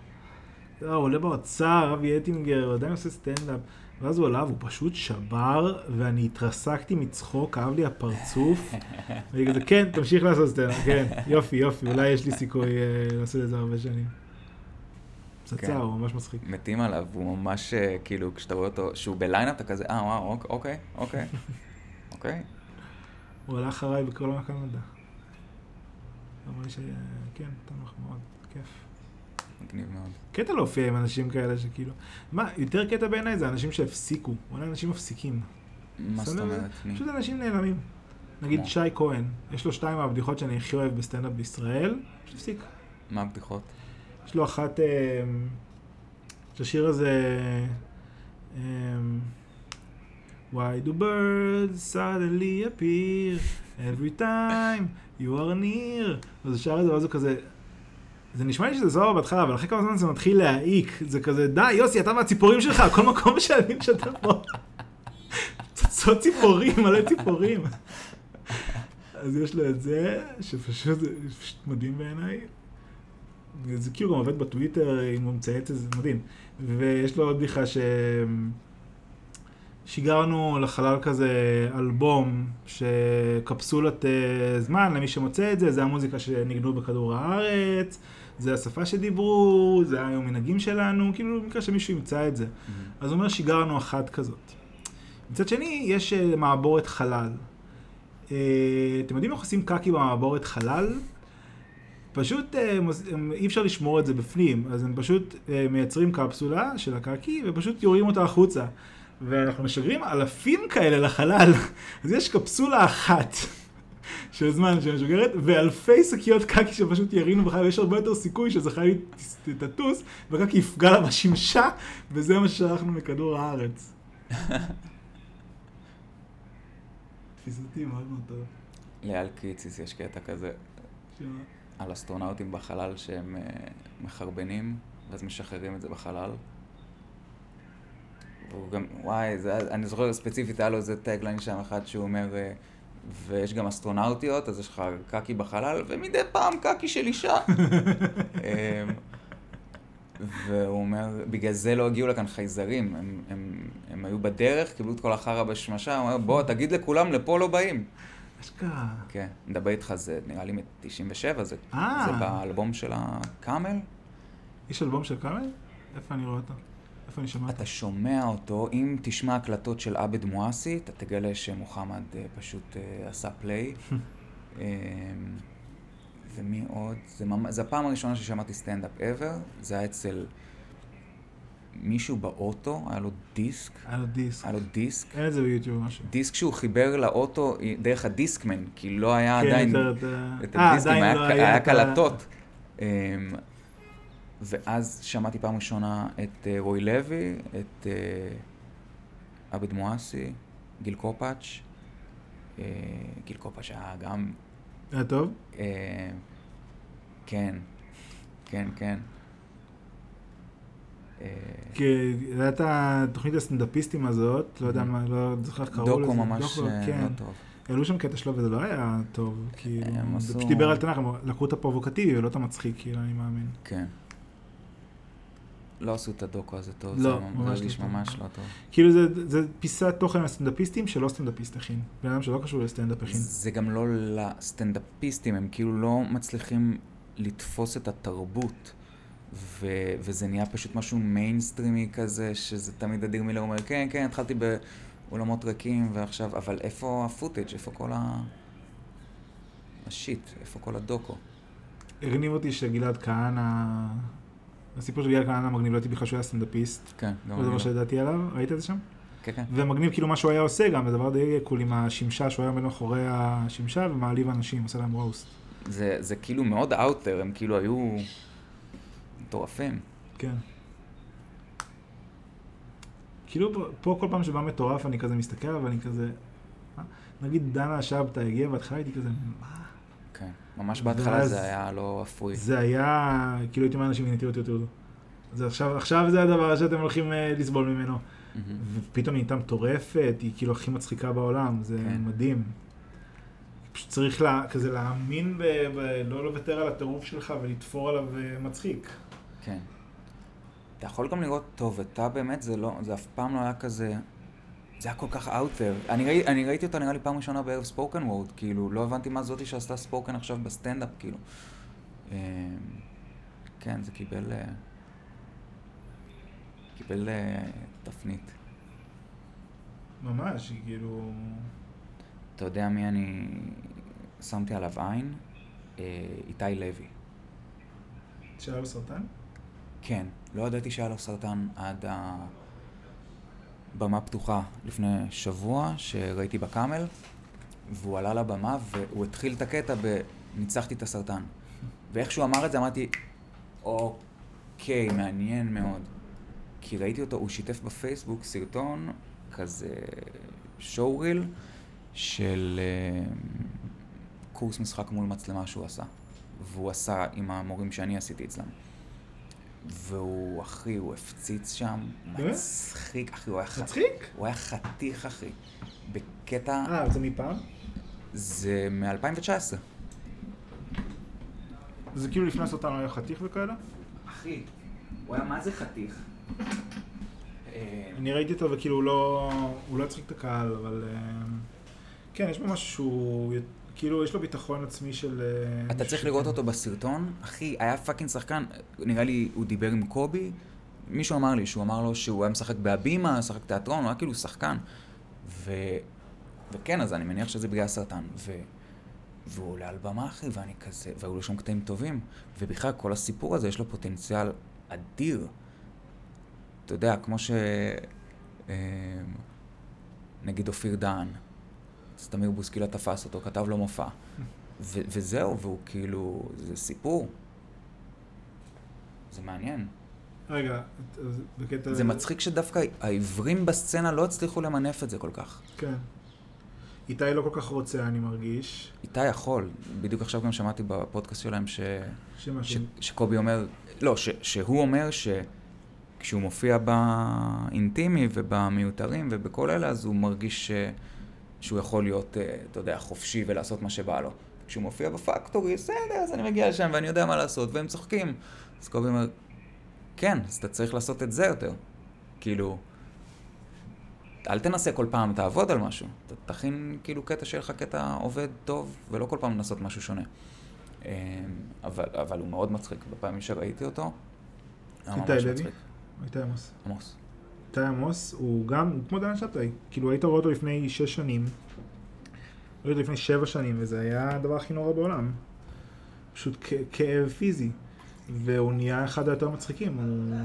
[SPEAKER 2] לא, הוא עולה באוצר, אבי אטינגר, הוא עדיין עושה סטנדאפ. ואז הוא עלה, והוא פשוט שבר, ואני התרסקתי מצחוק, כאב לי הפרצוף. ואני כזה, כן, תמשיך לעשות סטנדאפ, כן, יופי, יופי, אולי יש לי סיכוי אה, לעשות את זה הרבה שנים.
[SPEAKER 1] כן.
[SPEAKER 2] פצצה, הוא ממש מצחיק.
[SPEAKER 1] מתים עליו, הוא ממש, אה, כאילו, כשאתה רואה אותו, שהוא ב lineup, אתה כזה, אה, וואו, אוק- אוקיי, אוקיי, אוקיי.
[SPEAKER 2] הוא עלה אחריי בכל עונה קנדה. אמר לי ש... כן, תמך מאוד, כיף.
[SPEAKER 1] מגניב מאוד.
[SPEAKER 2] קטע להופיע עם אנשים כאלה שכאילו... מה, יותר קטע בעיניי זה אנשים שהפסיקו. וואלה, אנשים מפסיקים.
[SPEAKER 1] מה זאת? אומרת?
[SPEAKER 2] פשוט אנשים נעלמים. נגיד? שי כהן, יש לו שתיים מהבדיחות שאני הכי אוהב בסטנדאפ בישראל, פשוט הפסיק.
[SPEAKER 1] מה הבדיחות?
[SPEAKER 2] יש לו אחת, אה, יש לשיר הזה, אה, Why do birds suddenly appear every time you are near? אז הוא שר את זה, ואז הוא כזה, זה נשמע לי שזה סבבה בהתחלה, אבל אחרי כמה זמן זה מתחיל להעיק. זה כזה, די, יוסי, אתה והציפורים שלך, כל מקום שאני משתף פה. פצצות ציפורים, מלא ציפורים. אז יש לו את זה, שפשוט זה מדהים בעיניי. זה כאילו גם עובד בטוויטר, אם הוא מצייץ את זה, מדהים. ויש לו עוד בדיחה ש... שיגרנו לחלל כזה אלבום, שקפסולת אה, זמן, למי שמוצא את זה, זה המוזיקה שניגנו בכדור הארץ, זה השפה שדיברו, זה היו מנהגים שלנו, כאילו במקרה שמישהו ימצא את זה. אז הוא אומר שיגרנו אחת כזאת. מצד שני, יש אה, מעבורת חלל. אה, אתם יודעים איך עושים קקי במעבורת חלל? פשוט אה, הם הם- אי אפשר לשמור את זה בפנים, אז הם פשוט מייצרים קפסולה של הקקי ופשוט יורים אותה החוצה. ואנחנו משגרים אלפים כאלה לחלל, אז יש קפסולה אחת של זמן שמשוגרת, ואלפי שקיות קקי שפשוט ירינו בחלל, ויש הרבה יותר סיכוי שזה חייל תטוס, והקקי יפגע לה בשמשה, וזה מה ששלחנו מכדור הארץ. תפיסתי מאוד מאוד טוב.
[SPEAKER 1] לאל קיציס יש קטע כזה
[SPEAKER 2] שמה?
[SPEAKER 1] על אסטרונאוטים בחלל שהם אה, מחרבנים, ואז משחררים את זה בחלל. והוא גם, וואי, זה, אני זוכר ספציפית, היה לו איזה טגליין שם אחד שהוא אומר, אה, ויש גם אסטרונאוטיות, אז יש לך קקי בחלל, ומדי פעם קקי של אישה. אה, והוא אומר, בגלל זה לא הגיעו לכאן חייזרים, הם, הם, הם היו בדרך, קיבלו את כל החרא בשמשה, הוא אומר, בוא, תגיד לכולם, לפה לא באים.
[SPEAKER 2] אשכרה.
[SPEAKER 1] כן, מדבר איתך, זה נראה לי מ-97, זה,
[SPEAKER 2] אה.
[SPEAKER 1] זה באלבום של הקאמל.
[SPEAKER 2] יש אלבום של קאמל? איפה אני רואה אותו? איפה אני שומע?
[SPEAKER 1] אתה שומע אותו, אם תשמע הקלטות של עבד מואסי, אתה תגלה שמוחמד אה, פשוט אה, עשה פליי. אה, ומי עוד? זה, ממש, זה הפעם הראשונה ששמעתי סטנדאפ ever, זה היה אצל מישהו באוטו, היה לו דיסק,
[SPEAKER 2] היה לו דיסק.
[SPEAKER 1] היה לו דיסק,
[SPEAKER 2] אין את זה ביוטיוב או משהו.
[SPEAKER 1] דיסק שהוא חיבר לאוטו אה, דרך הדיסקמן, כי לא היה
[SPEAKER 2] כן,
[SPEAKER 1] עדיין...
[SPEAKER 2] יותר את
[SPEAKER 1] הדיסקים, היה,
[SPEAKER 2] לא
[SPEAKER 1] היה
[SPEAKER 2] את ה-
[SPEAKER 1] קלטות. ואז שמעתי פעם ראשונה את אה, רוי לוי, את אה, עבד מואסי, גיל קופאץ'. אה, גיל קופאץ' היה גם...
[SPEAKER 2] היה טוב?
[SPEAKER 1] אה, כן, כן, כן.
[SPEAKER 2] כי זה היה את התוכנית הסטנדאפיסטים הזאת, לא יודע מה, לא זוכר איך קראו לזה.
[SPEAKER 1] דוקו ממש
[SPEAKER 2] כן.
[SPEAKER 1] לא טוב.
[SPEAKER 2] העלו שם קטע שלו וזה לא היה טוב, כאילו, זה פשוט דיבר על תנ"ך, הם לקחו את הפרובוקטיבי ולא את המצחיק, כאילו, אני מאמין.
[SPEAKER 1] כן. לא עשו את הדוקו הזה טוב.
[SPEAKER 2] לא,
[SPEAKER 1] זה
[SPEAKER 2] ממש לא.
[SPEAKER 1] ממש לא טוב.
[SPEAKER 2] כאילו זה, זה פיסת תוכן לסטנדאפיסטים שלא סטנדאפיסט הכין. בן אדם שלא קשור לסטנדאפ הכין.
[SPEAKER 1] זה גם לא לסטנדאפיסטים, הם כאילו לא מצליחים לתפוס את התרבות. ו- וזה נהיה פשוט משהו מיינסטרימי כזה, שזה תמיד אדיר מילר אומר, כן, כן, התחלתי באולמות ריקים, ועכשיו, אבל איפה ה footage, איפה כל ה... ה shit, איפה כל הדוקו?
[SPEAKER 2] הרהיב אותי שגלעד כהנא, הסיפור של גלעד כהנא מגניב, לא ידעתי בכלל שהוא היה סטנדאפיסט.
[SPEAKER 1] כן, גם
[SPEAKER 2] זה דבר
[SPEAKER 1] לא.
[SPEAKER 2] שידעתי עליו, ראית את זה שם?
[SPEAKER 1] כן, כן.
[SPEAKER 2] ומגניב כאילו מה שהוא היה עושה גם, זה דבר די cool עם השמשה, שהוא היה עומד מאחורי השמשה ומעליב אנשים, עושה להם roast.
[SPEAKER 1] זה, זה כאילו מאוד outer, הם כאילו היו מטורפים.
[SPEAKER 2] כן. כאילו פה, כל פעם שבא מטורף אני כזה מסתכל ואני כזה... אה? נגיד דנה שבתא הגיע בהתחלה הייתי כזה, מה?
[SPEAKER 1] כן. ממש בהתחלה זה היה לא אפוי.
[SPEAKER 2] זה היה, כאילו הייתי תראו, תראו, תראו. זה עכשיו, עכשיו זה הדבר שאתם הולכים אה, לסבול ממנו.
[SPEAKER 1] מהמם.
[SPEAKER 2] ופתאום היא נהייתה מטורפת, היא כאילו הכי מצחיקה בעולם, זה
[SPEAKER 1] כן.
[SPEAKER 2] מדהים. פשוט צריך לה, כזה להאמין, ב, ב, לא לוותר על הטירוף שלך ולתפור עליו אה, מצחיק.
[SPEAKER 1] כן. אתה יכול גם לראות, טוב, אתה באמת, זה לא, זה אף פעם לא היה כזה, זה היה כל כך outer. אני, ראי, אני ראיתי אותה נראה לי פעם ראשונה בערב spoken word, כאילו, לא הבנתי מה זאתי שעשתה spoken עכשיו בסטנדאפ, כאילו. אמ, כן, זה קיבל, אה, קיבל אה, תפנית.
[SPEAKER 2] ממש, היא כאילו...
[SPEAKER 1] אתה יודע מי אני שמתי עליו עין? אה, איתי לוי.
[SPEAKER 2] שהיה לו סרטן?
[SPEAKER 1] כן, לא ידעתי שהיה לו סרטן עד הבמה פתוחה לפני שבוע, שראיתי בקאמל, והוא עלה לבמה והוא התחיל את הקטע ב... ניצחתי את הסרטן. ואיך שהוא אמר את זה אמרתי, אוקיי, מעניין מאוד. כי ראיתי אותו, הוא שיתף בפייסבוק סרטון כזה שואו ריל של אה, קורס משחק מול מצלמה שהוא עשה. והוא עשה עם המורים שאני עשיתי אצלם. והוא, אחי, הוא הפציץ שם? מצחיק, אחי, הוא היה חתיך.
[SPEAKER 2] מצחיק?
[SPEAKER 1] הוא היה חתיך, אחי. בקטע,
[SPEAKER 2] אה, זה מפעם?
[SPEAKER 1] זה מ-2019.
[SPEAKER 2] זה כאילו לפני הסרטן היה חתיך וכאלה?
[SPEAKER 1] אחי, הוא היה מה זה חתיך?
[SPEAKER 2] אני ראיתי אותו וכאילו הוא לא, הוא לא הצחיק את הקהל, אבל... אה, כן, יש בו משהו שהוא... כאילו, יש לו ביטחון עצמי של... אה,
[SPEAKER 1] אתה צריך. לראות אותו בסרטון, אחי, היה fucking שחקן, נראה לי הוא דיבר עם קובי, מישהו אמר לי שהוא אמר לו שהוא היה משחק בהבימה, משחק תיאטרון, הוא היה כאילו שחקן. ו... וכן, אז אני מניח שזה בגלל הסרטן. ו... והוא עולה על במה, אחי, ואני כזה, והיו לו שם קטעים טובים. ובכלל, כל הסיפור הזה, יש לו פוטנציאל אדיר. אתה יודע, כמו ש... אה, נגיד אופיר דהן, אז תמיר בוסקילה תפס אותו, כתב לו מופע. ו- וזהו, והוא כאילו, זה סיפור. זה מעניין.
[SPEAKER 2] רגע, אז בקטע...
[SPEAKER 1] זה מצחיק שדווקא העיוורים בסצנה לא הצליחו למנף את זה כל כך.
[SPEAKER 2] כן. איתי לא כל כך רוצה, אני מרגיש.
[SPEAKER 1] איתי יכול, בדיוק עכשיו גם שמעתי בפודקאסט שלהם ש... ש...
[SPEAKER 2] ש...
[SPEAKER 1] שקובי אומר, לא, ש... שהוא אומר שכשהוא מופיע באינטימי ובמיותרים ובכל אלה, אז הוא מרגיש ש... שהוא יכול להיות, אה, אתה יודע, חופשי ולעשות מה שבא לו. כשהוא מופיע בפקטורי, בסדר, אז אני מגיע לשם ואני יודע מה לעשות, והם צוחקים. אז קובי אומר, כן, אז אתה צריך לעשות את זה יותר. כאילו, אל תנסה כל פעם, תעבוד על משהו. ת- תכין כאילו קטע שיהיה לך קטע עובד טוב, ולא כל פעם לנסות משהו שונה. אה, אבל, אבל הוא מאוד מצחיק. בפעמים שראיתי אותו, היה
[SPEAKER 2] איתי
[SPEAKER 1] ממש
[SPEAKER 2] לוי?
[SPEAKER 1] מצחיק.
[SPEAKER 2] איתי עמוס.
[SPEAKER 1] עמוס.
[SPEAKER 2] איתי עמוס הוא גם, הוא כמו דן שבתאי. כאילו היית רואה אותו לפני שש שנים. ראיתי אותו לפני שבע שנים, וזה היה הדבר הכי נורא בעולם. פשוט כ- כאב פיזי. והוא נהיה אחד היותר מצחיקים. הוא...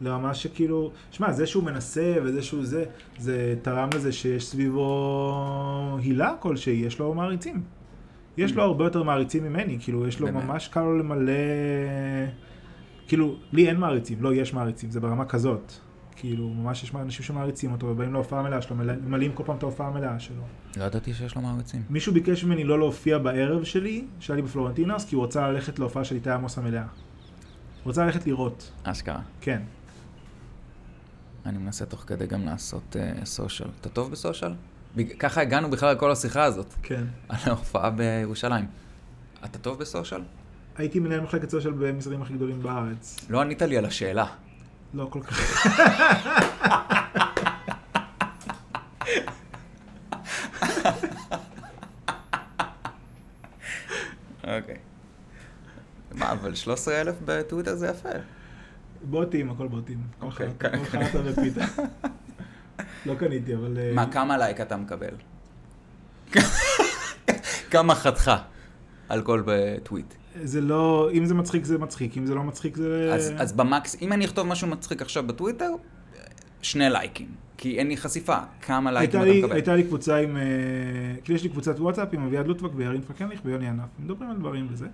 [SPEAKER 2] לרמה שכאילו, שמע, זה שהוא מנסה וזה שהוא זה, זה תרם לזה שיש סביבו הילה כלשהי, יש לו מעריצים. יש לו הרבה יותר מעריצים ממני, כאילו, יש לו
[SPEAKER 1] באמת?
[SPEAKER 2] ממש קל לו למלא... כאילו, לי אין מעריצים, לא, יש מעריצים, זה ברמה כזאת. כאילו, ממש יש אנשים שמעריצים אותו ובאים להופעה מלאה שלו, מלא- ממלאים כל פעם את ההופעה המלאה שלו.
[SPEAKER 1] לא ידעתי שיש לו מעריצים.
[SPEAKER 2] מישהו ביקש ממני לא להופיע בערב שלי, שהיה לי בפלורנטינוס, כי הוא רצה ללכת להופעה של איתי עמוס המלאה. הוא רצה ללכת לראות,
[SPEAKER 1] אשכרה.
[SPEAKER 2] כן.
[SPEAKER 1] אני מנסה תוך כדי גם לעשות סושיאל. אתה טוב בסושיאל? ככה הגענו בכלל לכל השיחה הזאת,
[SPEAKER 2] כן.
[SPEAKER 1] על ההופעה בירושלים. אתה טוב בסושיאל?
[SPEAKER 2] הייתי מנהל מחלקת סושיאל במשרדים הכי גדולים בארץ.
[SPEAKER 1] לא ענית לי על השאלה.
[SPEAKER 2] לא כל כך.
[SPEAKER 1] אוקיי. מה, אבל 13,000 בטוויטר זה יפה.
[SPEAKER 2] בוטים, הכל בוטים.
[SPEAKER 1] אוקיי,
[SPEAKER 2] כל חלטה ופיתה. לא קניתי, אבל... אה,
[SPEAKER 1] מה, כמה לייק אתה מקבל? כמה חתך על כל טוויט?
[SPEAKER 2] זה לא... אם זה מצחיק זה מצחיק, אם זה לא מצחיק זה...
[SPEAKER 1] אז, אז במקס, אם אני אכתוב משהו מצחיק עכשיו בטוויטר, שני לייקים. כי אין לי חשיפה. כמה לייקים אתה
[SPEAKER 2] לי,
[SPEAKER 1] מקבל?
[SPEAKER 2] הייתה לי קבוצה עם... אה, כאילו יש לי קבוצת וואטסאפ עם אביעד לוטבק וירין פקניך ויוני ענף. מדברים על דברים וזה.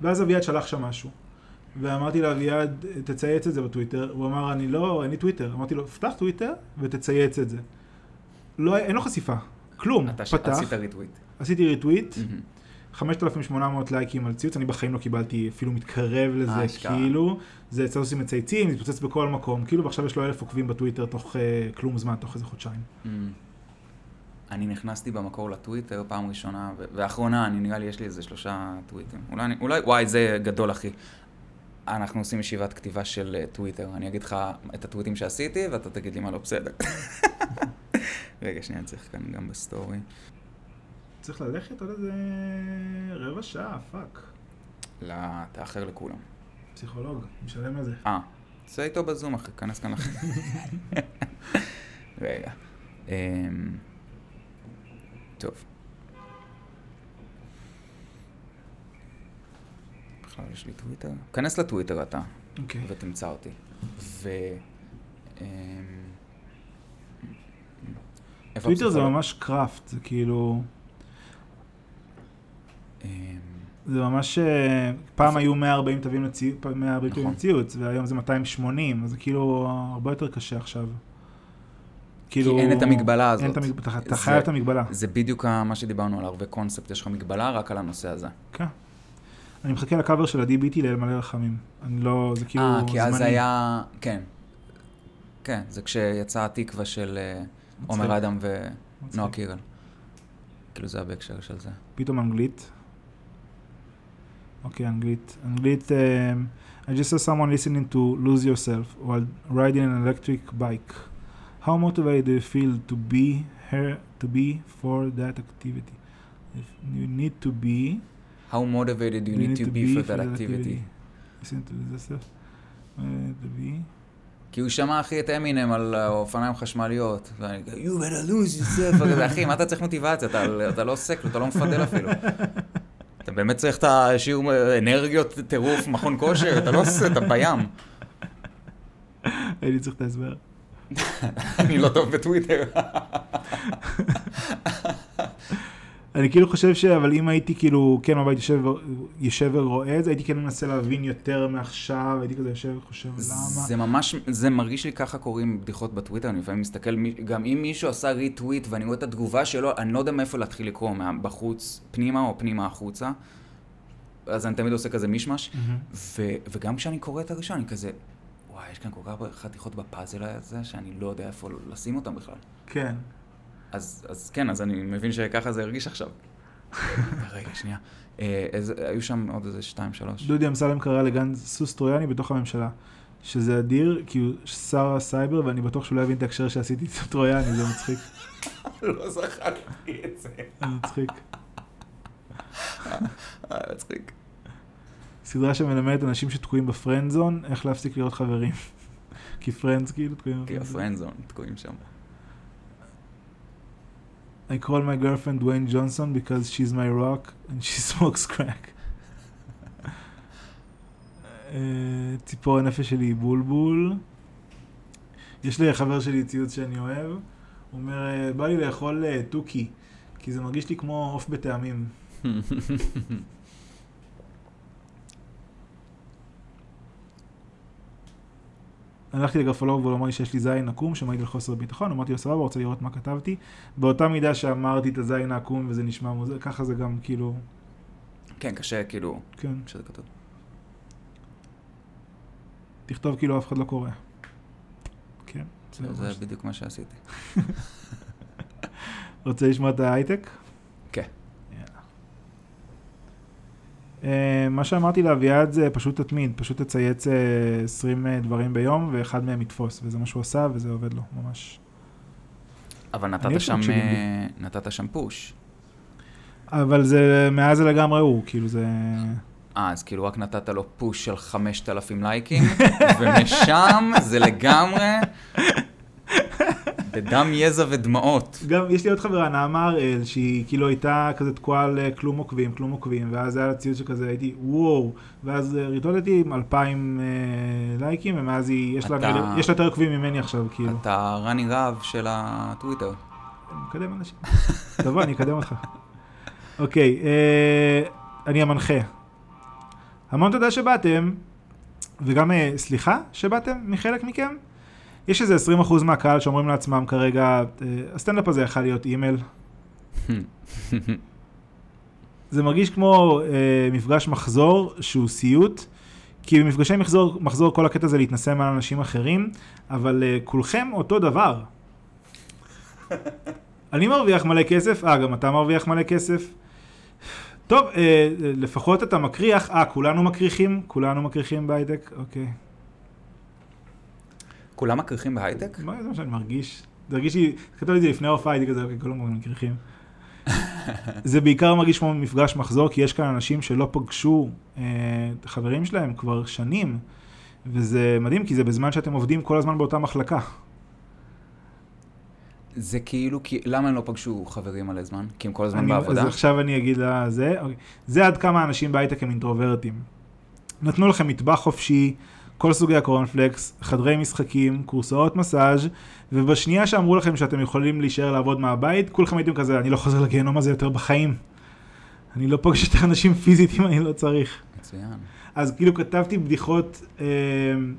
[SPEAKER 2] ואז אביעד שלח שם משהו. ואמרתי לאביעד, תצייץ את זה בטוויטר. הוא אמר, אני לא, אין לי טוויטר. אמרתי לו, פתח טוויטר ותצייץ את זה. לא, אין לו חשיפה. כלום.
[SPEAKER 1] אתה
[SPEAKER 2] פתח,
[SPEAKER 1] עשית retweet.
[SPEAKER 2] עשיתי retweet,
[SPEAKER 1] מהמם.
[SPEAKER 2] 5,800 לייקים על ציוץ, אני בחיים לא קיבלתי אפילו מתקרב לזה,
[SPEAKER 1] אשכרה.
[SPEAKER 2] כאילו, זה סטטוסים מצייצים, מתפוצץ בכל מקום, כאילו, ועכשיו יש לו אלף עוקבים בטוויטר תוך uh, כלום זמן, תוך איזה חודשיים.
[SPEAKER 1] אמ, אני נכנסתי במקור לטוויטר פעם ראשונה, ואחרונה, אני נראה לי יש לי איזה שלושה טוויטים. אולי, אני- אולי, וואי, זה גדול, אחי. אנחנו עושים ישיבת כתיבה של אה, טוויטר. אני אגיד לך את הטוויטים שעשיתי, ואתה תגיד לי מה לא בסדר. רגע, שנייה, אני צריך כאן גם בסטורי.
[SPEAKER 2] צריך ללכת עוד איזה רבע שעה, fuck.
[SPEAKER 1] לא, תאחר לכולם.
[SPEAKER 2] פסיכולוג, משלם על זה.
[SPEAKER 1] אה, צא איתו בזום, אחי, כנס כאן לך. רגע. אמ, טוב. בכלל יש לי טוויטר? כנס לטוויטר אתה,
[SPEAKER 2] אוקיי.
[SPEAKER 1] ותמצא אותי. ו... אמ,
[SPEAKER 2] טוויטר זה? ממש קראפט, זה כאילו, זה ממש, אה, פעם היו 140 תווים לציוץ, 140 תווים
[SPEAKER 1] נכון.
[SPEAKER 2] לציוץ, והיום זה 280, אז זה כאילו הרבה יותר קשה עכשיו. כאילו,
[SPEAKER 1] אין את המגבלה הזאת.
[SPEAKER 2] אין את המגבלה, אתה- חייב את המגבלה.
[SPEAKER 1] זה בדיוק מה שדיברנו על הרבה קונספט, יש לך מגבלה רק על הנושא הזה.
[SPEAKER 2] כן. אני מחכה לקאבר של עדי ביטי לאל מלא רחמים. אני לא, זה כאילו
[SPEAKER 1] אה,
[SPEAKER 2] זמני.
[SPEAKER 1] כי אז היה... כן. כן, זה כשיצא התקווה של אה, עומר אדם. ונועה קירל. כאילו זה היה בהקשר של זה.
[SPEAKER 2] פתאום אנגלית. אוקיי, אנגלית. אנגלית, um, I just saw someone listening to lose yourself while riding an electric bike. How motivated do you feel to be here, to be for that activity? If you need to be,
[SPEAKER 1] How motivated do you need to be for that activity?
[SPEAKER 2] Listen to yourself. Uh, to be.
[SPEAKER 1] כי הוא שמע, אחי, את אמינם על האופניים חשמליות. ואני you better lose yourself. אחי, מה אתה צריך מוטיבציה? אתה, אתה לא עוסק, אתה לא מפדל אפילו. באמת צריך את השיעור אנרגיות, טירוף, מכון כושר, אתה לא עושה, אתה בים.
[SPEAKER 2] הייתי צריך את ההסבר.
[SPEAKER 1] אני לא טוב בטוויטר.
[SPEAKER 2] אני כאילו חושב ש... אבל אם הייתי כאילו, כן בבית יושב, יושב ורואה את זה, הייתי כן מנסה להבין יותר מעכשיו, הייתי כזה יושב וחושב למה.
[SPEAKER 1] זה ממש, זה מרגיש לי ככה קוראים בדיחות בטוויטר, אני לפעמים מסתכל, גם אם מישהו עשה ריטוויט ואני רואה את התגובה שלו, אני לא יודע מאיפה להתחיל לקרוא, מה- בחוץ פנימה או פנימה החוצה. אז אני תמיד עושה כזה מישמש,
[SPEAKER 2] מהמם.
[SPEAKER 1] ו- וגם כשאני קורא את הראשון, אני כזה, וואי, יש כאן כל כך הרבה חתיכות בפאזל הזה, שאני לא יודע איפה לשים אותם בכלל.
[SPEAKER 2] כן.
[SPEAKER 1] אז, אז כן, אז אני מבין שככה זה הרגיש עכשיו. רגע, שנייה. איזה, היו שם עוד איזה שתיים, שלוש.
[SPEAKER 2] דודי אמסלם קרא לגנץ סוס טרויאני בתוך הממשלה. שזה אדיר, כי הוא שר הסייבר, ואני בטוח שהוא לא יבין את ההקשר שעשיתי את טרויאני, זה מצחיק.
[SPEAKER 1] לא זכרתי את זה.
[SPEAKER 2] זה מצחיק.
[SPEAKER 1] אה, מצחיק.
[SPEAKER 2] סדרה שמלמדת אנשים שתקועים ב friend zone, איך להפסיק להיות חברים. כי friends כאילו תקועים
[SPEAKER 1] כי
[SPEAKER 2] ב friend
[SPEAKER 1] zone. ה friend zone תקועים שם.
[SPEAKER 2] I call my girlfriend Dwayne Johnson because she's my rock and she smokes crack. ציפור הנפש שלי היא בולבול. יש לי חבר שלי ציוץ שאני אוהב. הוא אומר, אה, בא לי לאכול אה, תוכי, כי זה מרגיש לי כמו עוף בטעמים. הלכתי לגרפולוג והוא אמר לי שיש לי זין עקום שמעיד על חוסר ביטחון, אמרתי לו סבבה, רוצה לראות מה כתבתי. באותה מידה שאמרתי את הזין העקום וזה נשמע מוזר, ככה זה גם כאילו,
[SPEAKER 1] כן, קשה כאילו,
[SPEAKER 2] כן,
[SPEAKER 1] כשזה כתוב.
[SPEAKER 2] תכתוב כאילו אף אחד לא קורא. כן,
[SPEAKER 1] זה
[SPEAKER 2] זה
[SPEAKER 1] זה בדיוק מה שעשיתי.
[SPEAKER 2] רוצה לשמוע את ההייטק?
[SPEAKER 1] כן.
[SPEAKER 2] יאללה. אה, מה שאמרתי לאביעד זה פשוט תתמיד, פשוט תצייץ אה, 20 אה, דברים ביום, ואחד מהם יתפוס, וזה מה שהוא עשה, וזה עובד לו, ממש.
[SPEAKER 1] אבל נתת שם, אה, נתת שם פוש.
[SPEAKER 2] אבל זה, מאז זה לגמרי הוא, כאילו זה...
[SPEAKER 1] אה, אז כאילו רק נתת לו פוש של 5,000 לייקים, ומשם זה לגמרי בדם, יזע ודמעות.
[SPEAKER 2] גם, יש לי עוד חברה, נעמה הראל, שהיא כאילו הייתה כזה תקועה על אה, כלום עוקבים, כלום עוקבים, ואז היה לה ציוץ שכזה, הייתי, וואו, ואז אה, ריטוטתי עם 2,000 אה, לייקים, ומאז היא, יש לה,
[SPEAKER 1] אתה-
[SPEAKER 2] יותר עוקבים ממני עכשיו, כאילו.
[SPEAKER 1] אתה רני רהב של הטוויטר.
[SPEAKER 2] אני מקדם אנשים. תבוא, אני אקדם אותך. אוקיי, אה, אני המנחה. המון תודה שבאתם, וגם אה, סליחה שבאתם מחלק מכם. יש איזה 20% מהקהל שאומרים לעצמם כרגע, אה, הסטנדאפ הזה יכול להיות אימייל. זה מרגיש כמו אה, מפגש מחזור שהוא סיוט, כי במפגשי מחזור, מחזור כל הקטע זה להתנסה מעל אנשים אחרים, אבל אה, כולכם אותו דבר. אני מרוויח מלא כסף, אה, גם אתה מרוויח מלא כסף. טוב, אה, אה, לפחות אתה מקריח, אה, כולנו מקריחים? כולנו מקריחים בהייטק? אוקיי.
[SPEAKER 1] כולם מקריחים בהייטק?
[SPEAKER 2] מה זה מה שאני מרגיש? זה הרגיש לי, כתוב לי את זה לפני ההופעה, הייתי כזה, אוקיי, כולם מקריחים. זה בעיקר מרגיש כמו מפגש מחזור, כי יש כאן אנשים שלא פגשו אה, את החברים שלהם כבר שנים, וזה מדהים, כי זה בזמן שאתם עובדים כל הזמן באותה מחלקה.
[SPEAKER 1] זה כאילו, כי- למה הם לא פגשו חברים מלא זמן? כי הם כל הזמן
[SPEAKER 2] אני-
[SPEAKER 1] בעבודה?
[SPEAKER 2] אז עכשיו אני אגיד לה זה. אוקיי. זה עד כמה אנשים בהייטק הם אינטרוברטים. נתנו לכם מטבח חופשי, כל סוגי הקורנפלקס, חדרי משחקים, קורסאות מסאז' ובשנייה שאמרו לכם שאתם יכולים להישאר לעבוד מהבית, כולכם הייתם כזה, אני לא חוזר לגיהנום הזה יותר בחיים. אני לא פוגש יותר אנשים פיזית אם אני לא צריך.
[SPEAKER 1] מצוין.
[SPEAKER 2] אז כאילו כתבתי בדיחות, אה,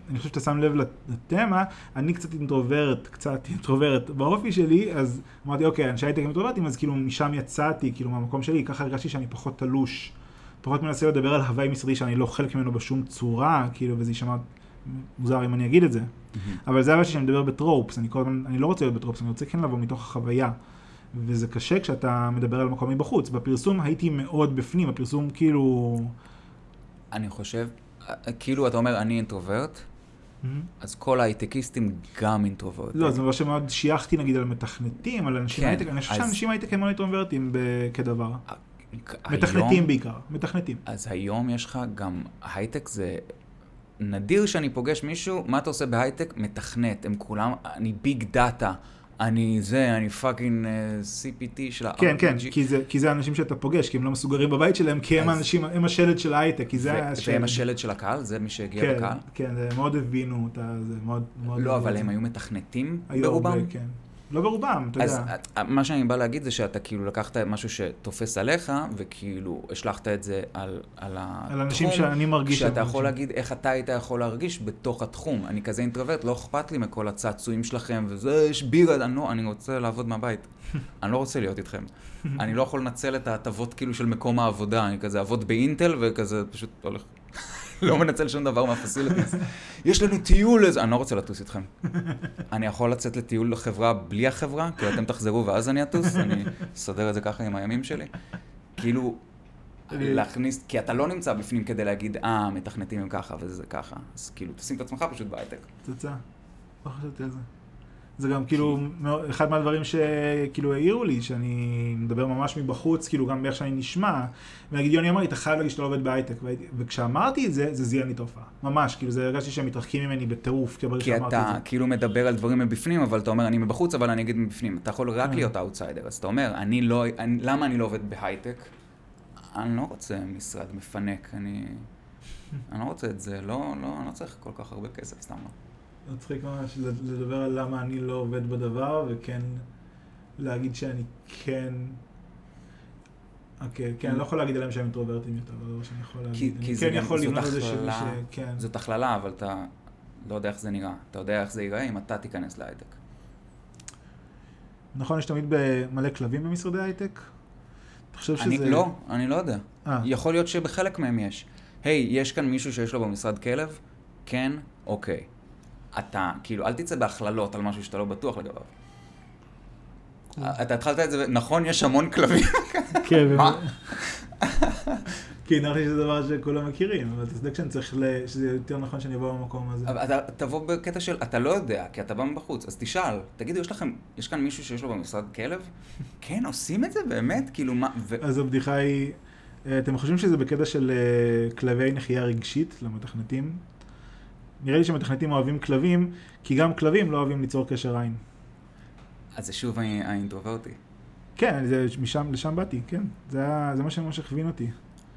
[SPEAKER 2] אני חושב שאתה שם לב לתמה, אני קצת אינטרוברט, קצת אינטרוברט באופי שלי, אז אמרתי, אוקיי, אנשי הייטק אינטרוברטים, אז כאילו משם יצאתי, כאילו מהמקום שלי, ככה הרגשתי שאני פחות תלוש, פחות מנסה לדבר על הוואי משרדי שאני לא חלק ממנו בשום צורה, כאילו, וזה יישמע מוזר אם אני אגיד את זה. אבל זה הרגשתי שאני מדבר בטרופס, אני כל הזמן, אני לא רוצה להיות בטרופס, אני רוצה כן לבוא מתוך החוויה. וזה קשה כשאתה מדבר על מקום מבחוץ. בפרסום הייתי מאוד בפנים, הפרסום כאילו...
[SPEAKER 1] אני חושב, אה, כאילו אתה אומר, אני introvert, אז כל ההייטקיסטים גם אינטרוברטים.
[SPEAKER 2] לא, זה לא שמאוד שייכתי נגיד על מתכנתים, על אנשים
[SPEAKER 1] כן,
[SPEAKER 2] הייטק, אני חושב
[SPEAKER 1] אז-
[SPEAKER 2] שאנשים הייטק הם מאוד אינטרוברטים ב- כדבר. מתכנתים בעיקר, מתכנתים.
[SPEAKER 1] אז היום יש לך גם, הייטק זה נדיר שאני פוגש מישהו, מה אתה עושה בהייטק? מתכנת, הם כולם, אני big data, אני זה, אני פאקינג CPT של ה-RPG.
[SPEAKER 2] כן, כן, כי זה- כי זה האנשים שאתה פוגש, כי הם לא מסוגרים בבית שלהם, כי הם
[SPEAKER 1] אז-
[SPEAKER 2] האנשים, הם השלד של ההייטק, כי זה
[SPEAKER 1] ו-
[SPEAKER 2] השלד.
[SPEAKER 1] והם השלד של הקהל? זה מי שהגיע
[SPEAKER 2] כן,
[SPEAKER 1] לקהל?
[SPEAKER 2] כן, זה מאוד הבינו אותה, זה מאוד... מאוד
[SPEAKER 1] לא, אבל
[SPEAKER 2] את
[SPEAKER 1] הם
[SPEAKER 2] זה.
[SPEAKER 1] היו מתכנתים ברובם?
[SPEAKER 2] כן. לא ברובם, אתה
[SPEAKER 1] אז
[SPEAKER 2] יודע.
[SPEAKER 1] אה, מה שאני בא להגיד זה שאתה כאילו לקחת משהו שתופס עליך, וכאילו השלכת את זה על, על התחום.
[SPEAKER 2] על אנשים שאני מרגיש...
[SPEAKER 1] שאתה יכול
[SPEAKER 2] אנשים.
[SPEAKER 1] להגיד איך אתה היית יכול להרגיש בתוך התחום. אני כזה אינטרוברט, לא אכפת לי מכל הצעצועים שלכם, וזה, יש בירה, אני לא, אני רוצה לעבוד מהבית. אני לא רוצה להיות איתכם. אני לא יכול לנצל את ההטבות כאילו של מקום העבודה, אני כזה אעבוד באינטל וכזה פשוט הולך, לא מנצל שום דבר מהפסיליטיז. יש לנו טיול איזה, אני לא רוצה לטוס איתכם. אני יכול לצאת לטיול לחברה בלי החברה, כאילו אתם תחזרו ואז אני אטוס, אני אסדר את זה ככה עם הימים שלי. כאילו, להכניס, כי אתה לא נמצא בפנים כדי להגיד, אה, מתכנתים הם ככה וזה ככה. אז כאילו, תשים את עצמך פשוט בהייטק.
[SPEAKER 2] פצצה. לא חשבתי על זה. זה גם כאילו אחד מהדברים שכאילו העירו לי, שאני מדבר ממש מבחוץ, כאילו גם באיך שאני נשמע, ונגיד יוני אמר לי, אתה חייב להגיד שאתה לא עובד בהייטק, וכשאמרתי את זה, זה זיהה לי תופעה. ממש, כאילו זה הרגשתי שהם מתרחקים ממני בטירוף, כי ברגע שאמרתי את
[SPEAKER 1] אתה. כאילו מדבר על דברים מבפנים, אבל אתה אומר, אני מבחוץ, אבל אני אגיד מבפנים. אתה יכול רק
[SPEAKER 2] אה.
[SPEAKER 1] להיות אאוטסיידר. אז אתה אומר, אני לא, אני, למה אני לא עובד בהייטק? אני לא רוצה משרד מפנק, אני... אני לא רוצה את זה, לא, לא, אני לא צריך כל כך הרבה כסף, סתם לא.
[SPEAKER 2] מצחיק ממש לדבר על למה אני לא עובד בדבר, וכן להגיד שאני כן... אוקיי, כן, אני לא יכול להגיד עליהם שהם אינטרוברטים יותר, זה לא שאני יכול להגיד.
[SPEAKER 1] כי
[SPEAKER 2] כן יכול לבנות איזה שמי
[SPEAKER 1] הכללה,
[SPEAKER 2] ש... כן.
[SPEAKER 1] זאת הכללה, אבל אתה לא יודע איך זה נראה. אתה יודע איך זה ייראה אם אתה תיכנס להייטק.
[SPEAKER 2] נכון, יש תמיד מלא כלבים במשרדי הייטק? אתה חושב שזה...
[SPEAKER 1] לא, אני לא יודע.
[SPEAKER 2] אה,
[SPEAKER 1] יכול להיות שבחלק מהם יש. היי, יש כאן מישהו שיש לו במשרד כלב? כן? אוקיי. אתה, כאילו, אל תצא בהכללות על משהו שאתה לא בטוח לגביו. אתה התחלת את זה, נכון, יש המון כלבים.
[SPEAKER 2] כן,
[SPEAKER 1] מה?
[SPEAKER 2] כי נראה לי שזה דבר שכולם מכירים, אבל אתה צודק שאני צריך, שזה יותר נכון שאני אבוא במקום הזה.
[SPEAKER 1] אבל אתה תבוא בקטע של, אתה לא יודע, כי אתה בא מבחוץ, אז תשאל, תגידו, יש לכם, יש כאן מישהו שיש לו במשרד כלב? כן, עושים את זה באמת? כאילו, מה.
[SPEAKER 2] אז הבדיחה היא, אה, אתם חושבים שזה בקטע של אה, כלבי נחייה רגשית למתכנתים? נראה לי שמתכנתים אוהבים כלבים, כי גם כלבים לא אוהבים ליצור קשר עין.
[SPEAKER 1] אז זה שוב הא- האינטרוברטי.
[SPEAKER 2] כן, זה, משם, לשם באתי, כן. זה, היה- זה מה שממש הכווין אותי.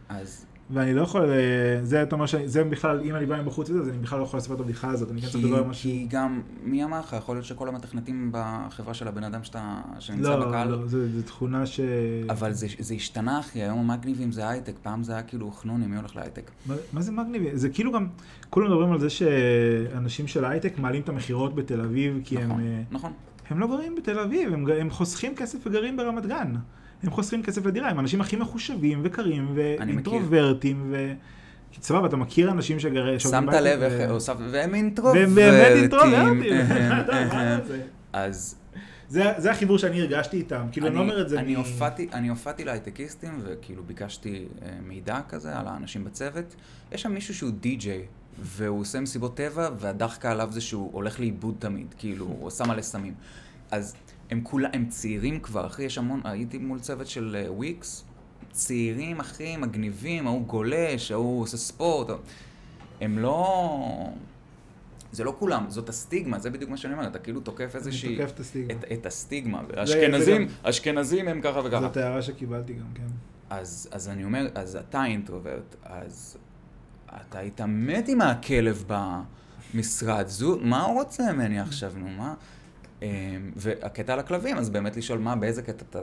[SPEAKER 1] אז
[SPEAKER 2] ואני לא יכול, אה, זה אתה אומר ש... זה בכלל, אם אני בא מבחוץ לזה, אז אני בכלל לא יכול לספר את הבדיחה הזאת, אני כן צריך לדבר על משהו.
[SPEAKER 1] כי גם, מי אמר לך? יכול להיות שכל המתכנתים בחברה של הבן אדם שאתה, שנמצא
[SPEAKER 2] לא,
[SPEAKER 1] בקהל,
[SPEAKER 2] לא, זה, זה תכונה ש...
[SPEAKER 1] אבל זה, זה השתנה, אחי, היום המגניבים זה הייטק, פעם זה היה כאילו חנוני, מי הולך להייטק?
[SPEAKER 2] מה, מה זה מגניבי? זה כאילו גם, כולם מדברים על זה שאנשים של הייטק מעלים את המכירות בתל אביב, כי
[SPEAKER 1] נכון,
[SPEAKER 2] הם, אה,
[SPEAKER 1] נכון.
[SPEAKER 2] הם לא גרים בתל אביב, הם, הם חוסכים כסף וגרים ברמת גן. הם חוסכים כסף לדירה, הם האנשים הכי מחושבים וקרים. ואינטרוברטים ו... כי סבבה, אתה מכיר אנשים שגרים...
[SPEAKER 1] שמת לב איך הוספת, והם אינטרוברטים.
[SPEAKER 2] והם באמת אינטרוברטים.
[SPEAKER 1] אז
[SPEAKER 2] זה, החיבור שאני הרגשתי איתם, כאילו אני, לא אומר את זה
[SPEAKER 1] אני
[SPEAKER 2] מ-
[SPEAKER 1] הופעתי, אני הופעתי להייטקיסטים, וכאילו ביקשתי אה, מידע כזה על האנשים בצוות. יש שם מישהו שהוא די-ג'יי, והוא עושה מסיבות טבע, והדחקה עליו זה שהוא הולך לאיבוד תמיד, כאילו, הוא עושה מלא סמים. אז הם כולם, הם צעירים כבר, אחי, יש המון, הייתי מול צוות של אה, וויקס, צעירים, אחי, מגניבים, ההוא גולש, ההוא עושה ספורט. הם לא... זה לא כולם, זאת הסטיגמה, זה בדיוק מה שאני אומר, אתה כאילו תוקף איזושהי...
[SPEAKER 2] אני תוקף את הסטיגמה.
[SPEAKER 1] את, את הסטיגמה. אשכנזים,
[SPEAKER 2] גם-
[SPEAKER 1] אשכנזים הם ככה וככה.
[SPEAKER 2] זאת הערה שקיבלתי גם, כן.
[SPEAKER 1] אז, אז אני אומר, אז אתה אינטרוברט, אז אתה היית מת עם הכלב במשרד, זו, מה הוא רוצה ממני עכשיו, נו, מה? אמ, והקטע על הכלבים, אז באמת לשאול מה, באיזה קטע אתה...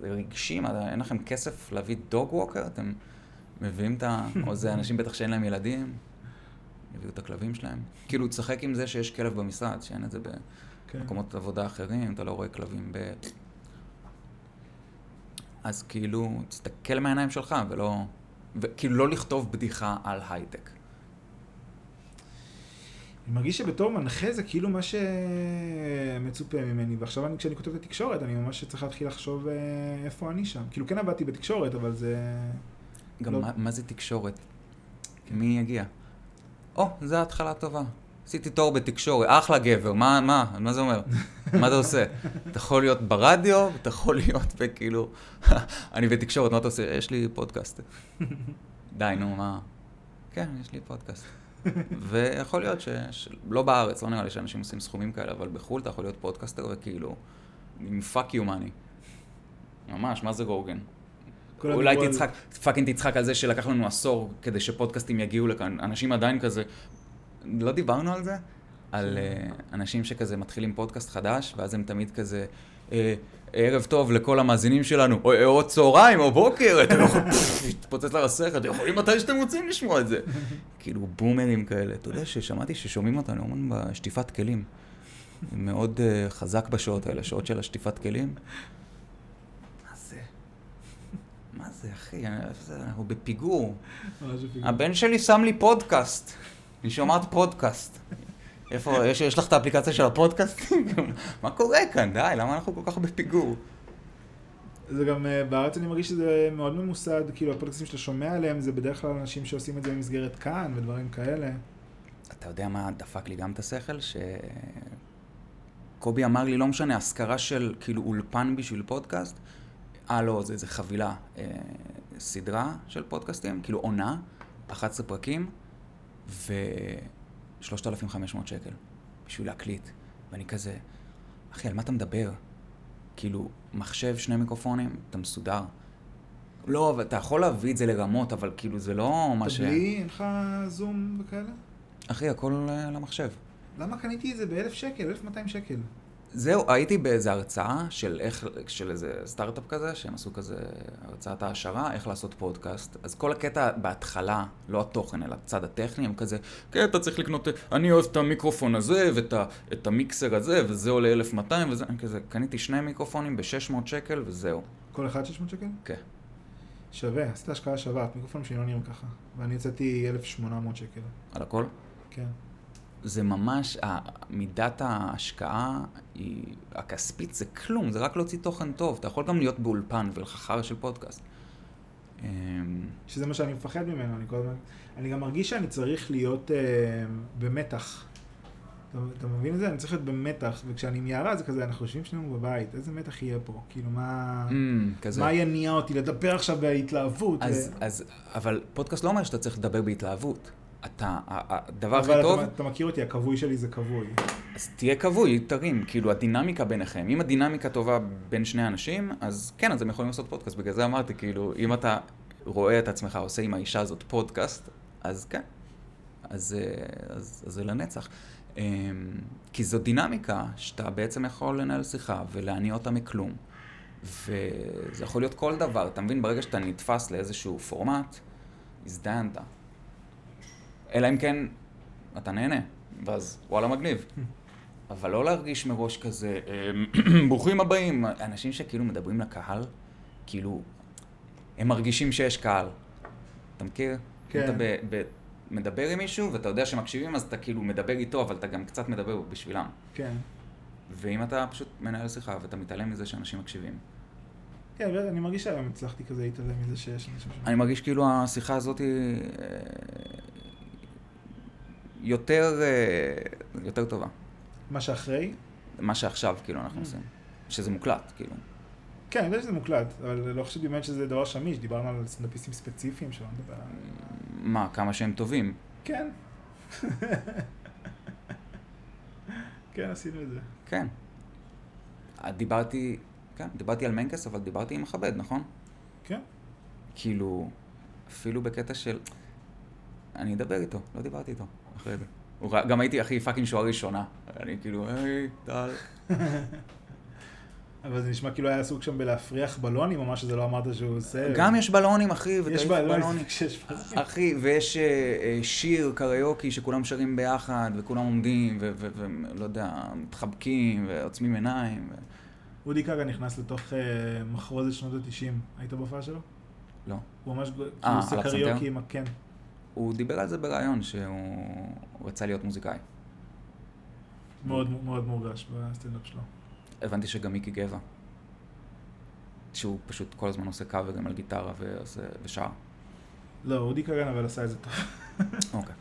[SPEAKER 1] רגשי, מה, אין לכם כסף להביא דוג ווקר? אתם מביאים את ה... או זה אנשים בטח שאין להם ילדים, יביאו את הכלבים שלהם. כאילו, תשחק עם זה שיש כלב במשרד, שאין את זה
[SPEAKER 2] כן.
[SPEAKER 1] במקומות עבודה אחרים, אתה לא רואה כלבים ב... אז כאילו, תסתכל מהעיניים שלך, ולא... וכאילו, לא לכתוב בדיחה על הייטק.
[SPEAKER 2] אני מרגיש שבתור מנחה זה כאילו מה שמצופה ממני, ועכשיו אני, כשאני כותב את התקשורת, אני ממש צריך להתחיל לחשוב אה, איפה אני שם. כאילו, כן עבדתי בתקשורת, אבל זה...
[SPEAKER 1] גם
[SPEAKER 2] לא.
[SPEAKER 1] מה, מה זה תקשורת? מי יגיע? או, זו התחלה טובה. עשיתי תור בתקשורת, אחלה גבר, מה, מה, מה זה אומר? מה אתה עושה? אתה יכול להיות ברדיו, אתה יכול להיות בכאילו, אני בתקשורת, מה אתה עושה? יש לי פודקאסט. די, נו, מה? כן, יש לי פודקאסט. ויכול להיות ש... ש... לא בארץ, לא נראה לי שאנשים עושים סכומים כאלה, אבל בחו"ל אתה יכול להיות פודקאסטר וכאילו, עם fuck you money. ממש, מה זה ג'ו
[SPEAKER 2] רוגן?
[SPEAKER 1] אולי
[SPEAKER 2] על-
[SPEAKER 1] תצחק, fucking תצחק על זה שלקח לנו עשור כדי שפודקאסטים יגיעו לכאן. אנשים עדיין כזה, לא דיברנו על זה? על אה, אנשים שכזה מתחילים פודקאסט חדש, ואז הם תמיד כזה, אה, ערב טוב לכל המאזינים שלנו, או, או צהריים או בוקר, אתם יכולים, להתפוצץ לרסך, אתם יכולים מתי שאתם רוצים לשמוע את זה. כאילו בומרים כאלה. אתה יודע ששמעתי ששומעים אותנו המון בשטיפת כלים. מאוד אה, חזק בשעות האלה, שעות של השטיפת כלים. מה זה? מה זה, אחי? אנחנו בפיגור. הבן שלי שם לי פודקאסט. אני שומעת פודקאסט. איפה, יש, יש לך את האפליקציה של הפודקאסטים? מה קורה כאן? די, למה אנחנו כל כך בפיגור?
[SPEAKER 2] זה גם, אה, בארץ אני מרגיש שזה מאוד ממוסד, כאילו הפודקאסטים שאתה שומע עליהם זה בדרך כלל אנשים שעושים את זה במסגרת כאן ודברים כאלה.
[SPEAKER 1] אתה יודע מה דפק לי גם את השכל? שקובי אמר לי, לא משנה, השכרה של כאילו אולפן בשביל פודקאסט, אה לא, זה, זה חבילה, אה, סדרה של פודקאסטים, כאילו עונה, 11 פרקים, ו-3,500 שקל בשביל להקליט. ואני כזה, אחי, על מה אתה מדבר? כאילו, מחשב, שני מיקרופונים, אתה מסודר. לא, אבל אתה יכול להביא את זה לרמות, אבל כאילו זה לא מה
[SPEAKER 2] אתה
[SPEAKER 1] ש...
[SPEAKER 2] בלי, אין לך זום וכאלה?
[SPEAKER 1] אחי, הכל אה, למחשב.
[SPEAKER 2] למה קניתי את זה באלף שקל, אלף מאתיים שקל?
[SPEAKER 1] זהו, הייתי באיזה הרצאה של איך, של איזה סטארט-אפ כזה, שהם עשו כזה הרצאת העשרה, איך לעשות פודקאסט. אז כל הקטע בהתחלה, לא התוכן, אלא הצד הטכני, הם כזה, כן, אתה צריך לקנות, אני אוהב את המיקרופון הזה, ואת ה, המיקסר הזה, וזה עולה 1200, וזה, אני כזה, קניתי שני מיקרופונים ב-600 שקל, וזהו.
[SPEAKER 2] כל אחד 600 שקל?
[SPEAKER 1] כן.
[SPEAKER 2] שווה, עשית השקעה שווה, המיקרופונים שלי לא נראים ככה. ואני יצאתי 1,800 שקל.
[SPEAKER 1] על הכל?
[SPEAKER 2] כן.
[SPEAKER 1] זה ממש, מידת ההשקעה היא, הכספית זה כלום, זה רק להוציא תוכן טוב. אתה יכול גם להיות באולפן ולחכר של פודקאסט. אמ,
[SPEAKER 2] שזה מה שאני מפחד ממנו, אני כל הזמן... אני גם מרגיש שאני צריך להיות אה, במתח. אתה, אתה מבין את זה? אני צריך להיות במתח, וכשאני עם יערה זה כזה, אנחנו יושבים שנינו בבית, איזה מתח יהיה פה? כאילו, מה...
[SPEAKER 1] אמ, כזה.
[SPEAKER 2] מה יניע אותי לדבר עכשיו בהתלהבות?
[SPEAKER 1] אז,
[SPEAKER 2] ו...
[SPEAKER 1] אז, אבל פודקאסט לא אומר שאתה צריך לדבר בהתלהבות. אתה, הדבר הכי
[SPEAKER 2] אבל
[SPEAKER 1] טוב,
[SPEAKER 2] אתה, אתה מכיר אותי, הכבוי שלי זה כבוי.
[SPEAKER 1] אז תהיה כבוי, תרים, כאילו הדינמיקה ביניכם. אם הדינמיקה טובה בין שני אנשים, אז כן, אז הם יכולים לעשות פודקאסט. בגלל זה אמרתי, כאילו, אם אתה רואה את עצמך עושה עם האישה הזאת פודקאסט, אז כן. אז, אה, אז, אז זה לנצח. אמ, כי זו דינמיקה שאתה בעצם יכול לנהל שיחה ולהניע אותה מכלום. וזה יכול להיות כל דבר, אתה מבין? ברגע שאתה נתפס לאיזשהו פורמט, הזדיינת. אלא אם כן אתה נהנה, ואז וואלה מגניב. אבל לא להרגיש מראש כזה, "אמ, ברוכים הבאים. אנשים שכאילו מדברים לקהל, כאילו, הם מרגישים שיש קהל. אתה מכיר?
[SPEAKER 2] כן.
[SPEAKER 1] אתה ב, ב, מדבר עם מישהו ואתה יודע שמקשיבים, אז אתה כאילו מדבר איתו, אבל אתה גם קצת מדבר בשבילם.
[SPEAKER 2] כן.
[SPEAKER 1] ואם אתה פשוט מנהל שיחה ואתה מתעלם מזה שאנשים מקשיבים.
[SPEAKER 2] כן, אבל אני מרגיש שהיום הצלחתי כזה להתעלם מזה שיש אנשים.
[SPEAKER 1] אני מרגיש כאילו השיחה הזאת אה, יותר, אה, יותר טובה.
[SPEAKER 2] מה שאחרי?
[SPEAKER 1] מה שעכשיו כאילו
[SPEAKER 2] Mm.
[SPEAKER 1] אנחנו עושים. שזה מוקלט, כאילו.
[SPEAKER 2] כן, אני יודע שזה מוקלט, אבל לא חשבתי באמת שזה דבר שמיש, דיברנו על סטנדאפיסטים ספציפיים שלא נדבר על...
[SPEAKER 1] מה, כמה שהם טובים.
[SPEAKER 2] כן. כן, עשינו את זה.
[SPEAKER 1] כן. דיברתי, כן, דיברתי על מנקס, אבל דיברתי עם מכבד, נכון?
[SPEAKER 2] כן.
[SPEAKER 1] כאילו, אפילו בקטע של... אני אדבר איתו, לא דיברתי איתו אחרי זה. גם הייתי הכי פאקינג שוער ראשונה. אני כאילו, היי, טל.
[SPEAKER 2] אבל זה נשמע כאילו היה עסוק שם בלהפריח בלונים, או מה שזה לא אמרת שהוא עושה.
[SPEAKER 1] גם יש בלונים, אחי, ותעיף
[SPEAKER 2] לא,
[SPEAKER 1] בלונים. אחי, ויש אה, אה, שיר קריוקי שכולם שרים ביחד, וכולם עומדים, ולא יודע, מתחבקים, ועוצמים עיניים.
[SPEAKER 2] אודי כגן נכנס לתוך אה, מחרוזת שנות ה-90. היית בהופעה שלו?
[SPEAKER 1] לא.
[SPEAKER 2] הוא ממש... כאילו עושה? קריוקי עם ה...
[SPEAKER 1] הוא דיבר על זה בריאיון, שהוא רצה להיות מוזיקאי.
[SPEAKER 2] מאוד מאוד מורגש בסטנדאפ שלו.
[SPEAKER 1] הבנתי שגם מיקי גבע, שהוא פשוט כל הזמן עושה קאברים על גיטרה ועושה, ושר.
[SPEAKER 2] לא, אודי כגן אבל עשה את זה טוב.
[SPEAKER 1] אוקיי.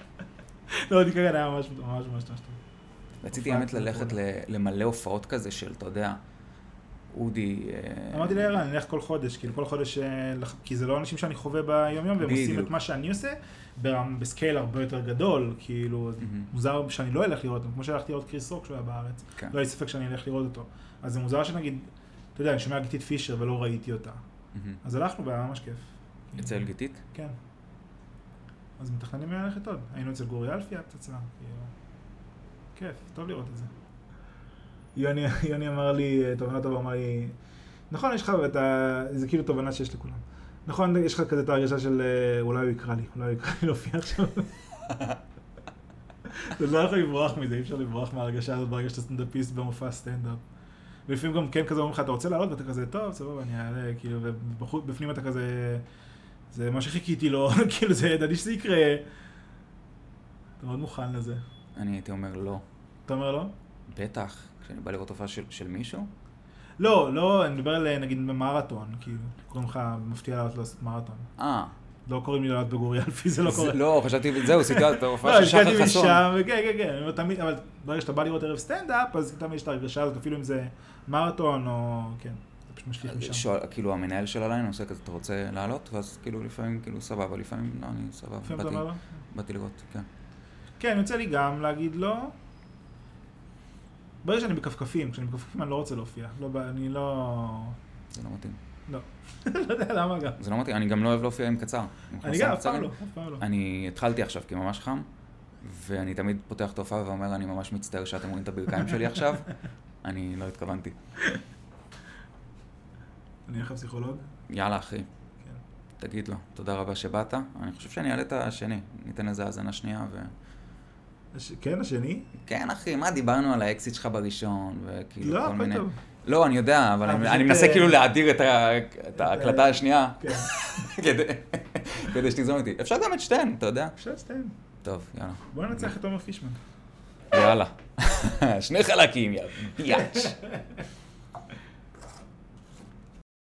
[SPEAKER 2] לא, אודי כגן היה ממש ממש ממש טוב.
[SPEAKER 1] רציתי האמת ללכת למלא הופעות כזה של, אתה יודע, אודי... אה,
[SPEAKER 2] אמרתי לערן, אני אלך כל חודש, כאילו כל חודש, אה, כי זה לא אנשים שאני חווה ביום-יום, והם עושים. את מה שאני עושה, ברם- בסקייל הרבה יותר גדול, כאילו. מוזר שאני לא אלך לראות אותו, כמו שהלכתי לראות קריס רוק כשהוא היה בארץ,
[SPEAKER 1] כן.
[SPEAKER 2] לא היה ספק שאני אלך לראות אותו. אז זה מוזר שנגיד, אתה יודע, אני שומע גיתית פישר ולא ראיתי אותה. אז הלכנו והיה ממש כיף.
[SPEAKER 1] אצל גיתית?
[SPEAKER 2] כן. אז מתכננים ללכת עוד. היינו אצל גורי אלפי הפצצה, כאילו. כיף, טוב לראות את זה. יוני, יוני אמר לי, תובנה טובה, אמר לי, נכון, יש לך את ה... זה כאילו תובנה שיש לכולם. נכון, יש לך כזה את ההרגשה של אה, אולי הוא יקרא לי, אולי הוא יקרא לי להופיע עכשיו. אתה לא יכול לברוח מזה, אי אפשר לברוח מההרגשה הזאת ברגע שאתה סטנדאפיסט במופע סטנדאפ. ולפעמים גם כן כזה אומרים לך, אתה רוצה לעלות? ואתה כזה, טוב, סבבה, אני אעלה, כאילו, ובפנים אתה כזה, זה מה שחיכיתי לו, כאילו, זה, ידעתי שזה יקרה. אתה מאוד מוכן לזה.
[SPEAKER 1] אני הייתי אומר לא.
[SPEAKER 2] אתה אומר לא?
[SPEAKER 1] בטח, כשאני בא לראות הופעה של, של מישהו,
[SPEAKER 2] לא, לא, אני מדבר על נגיד במרתון, כאילו, קוראים לך מפתיע לעלות לעשות מרתון.
[SPEAKER 1] אה,
[SPEAKER 2] לא קוראים לי לעלות בגורי אלפי, זה לא קורה.
[SPEAKER 1] לא, חשבתי, זהו, סיטואציה, את ההופעה
[SPEAKER 2] לא,
[SPEAKER 1] של שחר חסון.
[SPEAKER 2] משם, וכן, כן, כן, אומר, תמיד, אבל ברגע שאתה בא לראות ערב סטנדאפ, אז תמיד יש את ההרגשה הזאת, אפילו אם זה מרתון או, כן, זה פשוט משליך משם.
[SPEAKER 1] שואל, כאילו המנהל של הליין עושה כזה, אתה רוצה לעלות? ואז כאילו לפעמים, כאילו סבבה, לפעמים לא, אני סבבה,
[SPEAKER 2] לפעמים אתה אומר לו?
[SPEAKER 1] באתי לראות, כן.
[SPEAKER 2] כן, יוצא לי גם להגיד לא. ברגע שאני בכפכפים, כשאני בכפכפים אני לא רוצה להופיע. לא, אני לא...
[SPEAKER 1] זה לא מתאים.
[SPEAKER 2] לא. לא יודע למה גם.
[SPEAKER 1] זה לא מתאים, אני גם לא אוהב להופיע עם קצר.
[SPEAKER 2] אני גם, אף פעם. לא, אף פעם לא.
[SPEAKER 1] אני התחלתי עכשיו כי ממש חם, ואני תמיד פותח את ההופעה ואומר, אני ממש מצטער שאתם רואים את הברכיים שלי עכשיו. אני לא התכוונתי.
[SPEAKER 2] אני אלך לפסיכולוג?
[SPEAKER 1] יאללה, אחי,
[SPEAKER 2] כן.
[SPEAKER 1] תגיד לו, תודה רבה שבאת. אני חושב שאני אעלה את השני, ניתן לזה האזנה שנייה ו...
[SPEAKER 2] הש- כן, השני?
[SPEAKER 1] כן, אחי, מה דיברנו על האקסיט שלך בראשון, וכאילו
[SPEAKER 2] לא,
[SPEAKER 1] כל מיני...
[SPEAKER 2] טוב.
[SPEAKER 1] לא, אני יודע, אבל
[SPEAKER 2] אה,
[SPEAKER 1] אני, אני מנסה
[SPEAKER 2] אה,
[SPEAKER 1] כאילו להדיר את, ה, את ההקלטה השנייה,
[SPEAKER 2] כן.
[SPEAKER 1] כדי, כדי שתגזום איתי. אפשר גם את שתיהן, אתה יודע.
[SPEAKER 2] אפשר סתם.
[SPEAKER 1] טוב, יאללה.
[SPEAKER 2] בוא ננצח את עומר פישמן.
[SPEAKER 1] יאללה. שני חלקים, יא ביאץ'.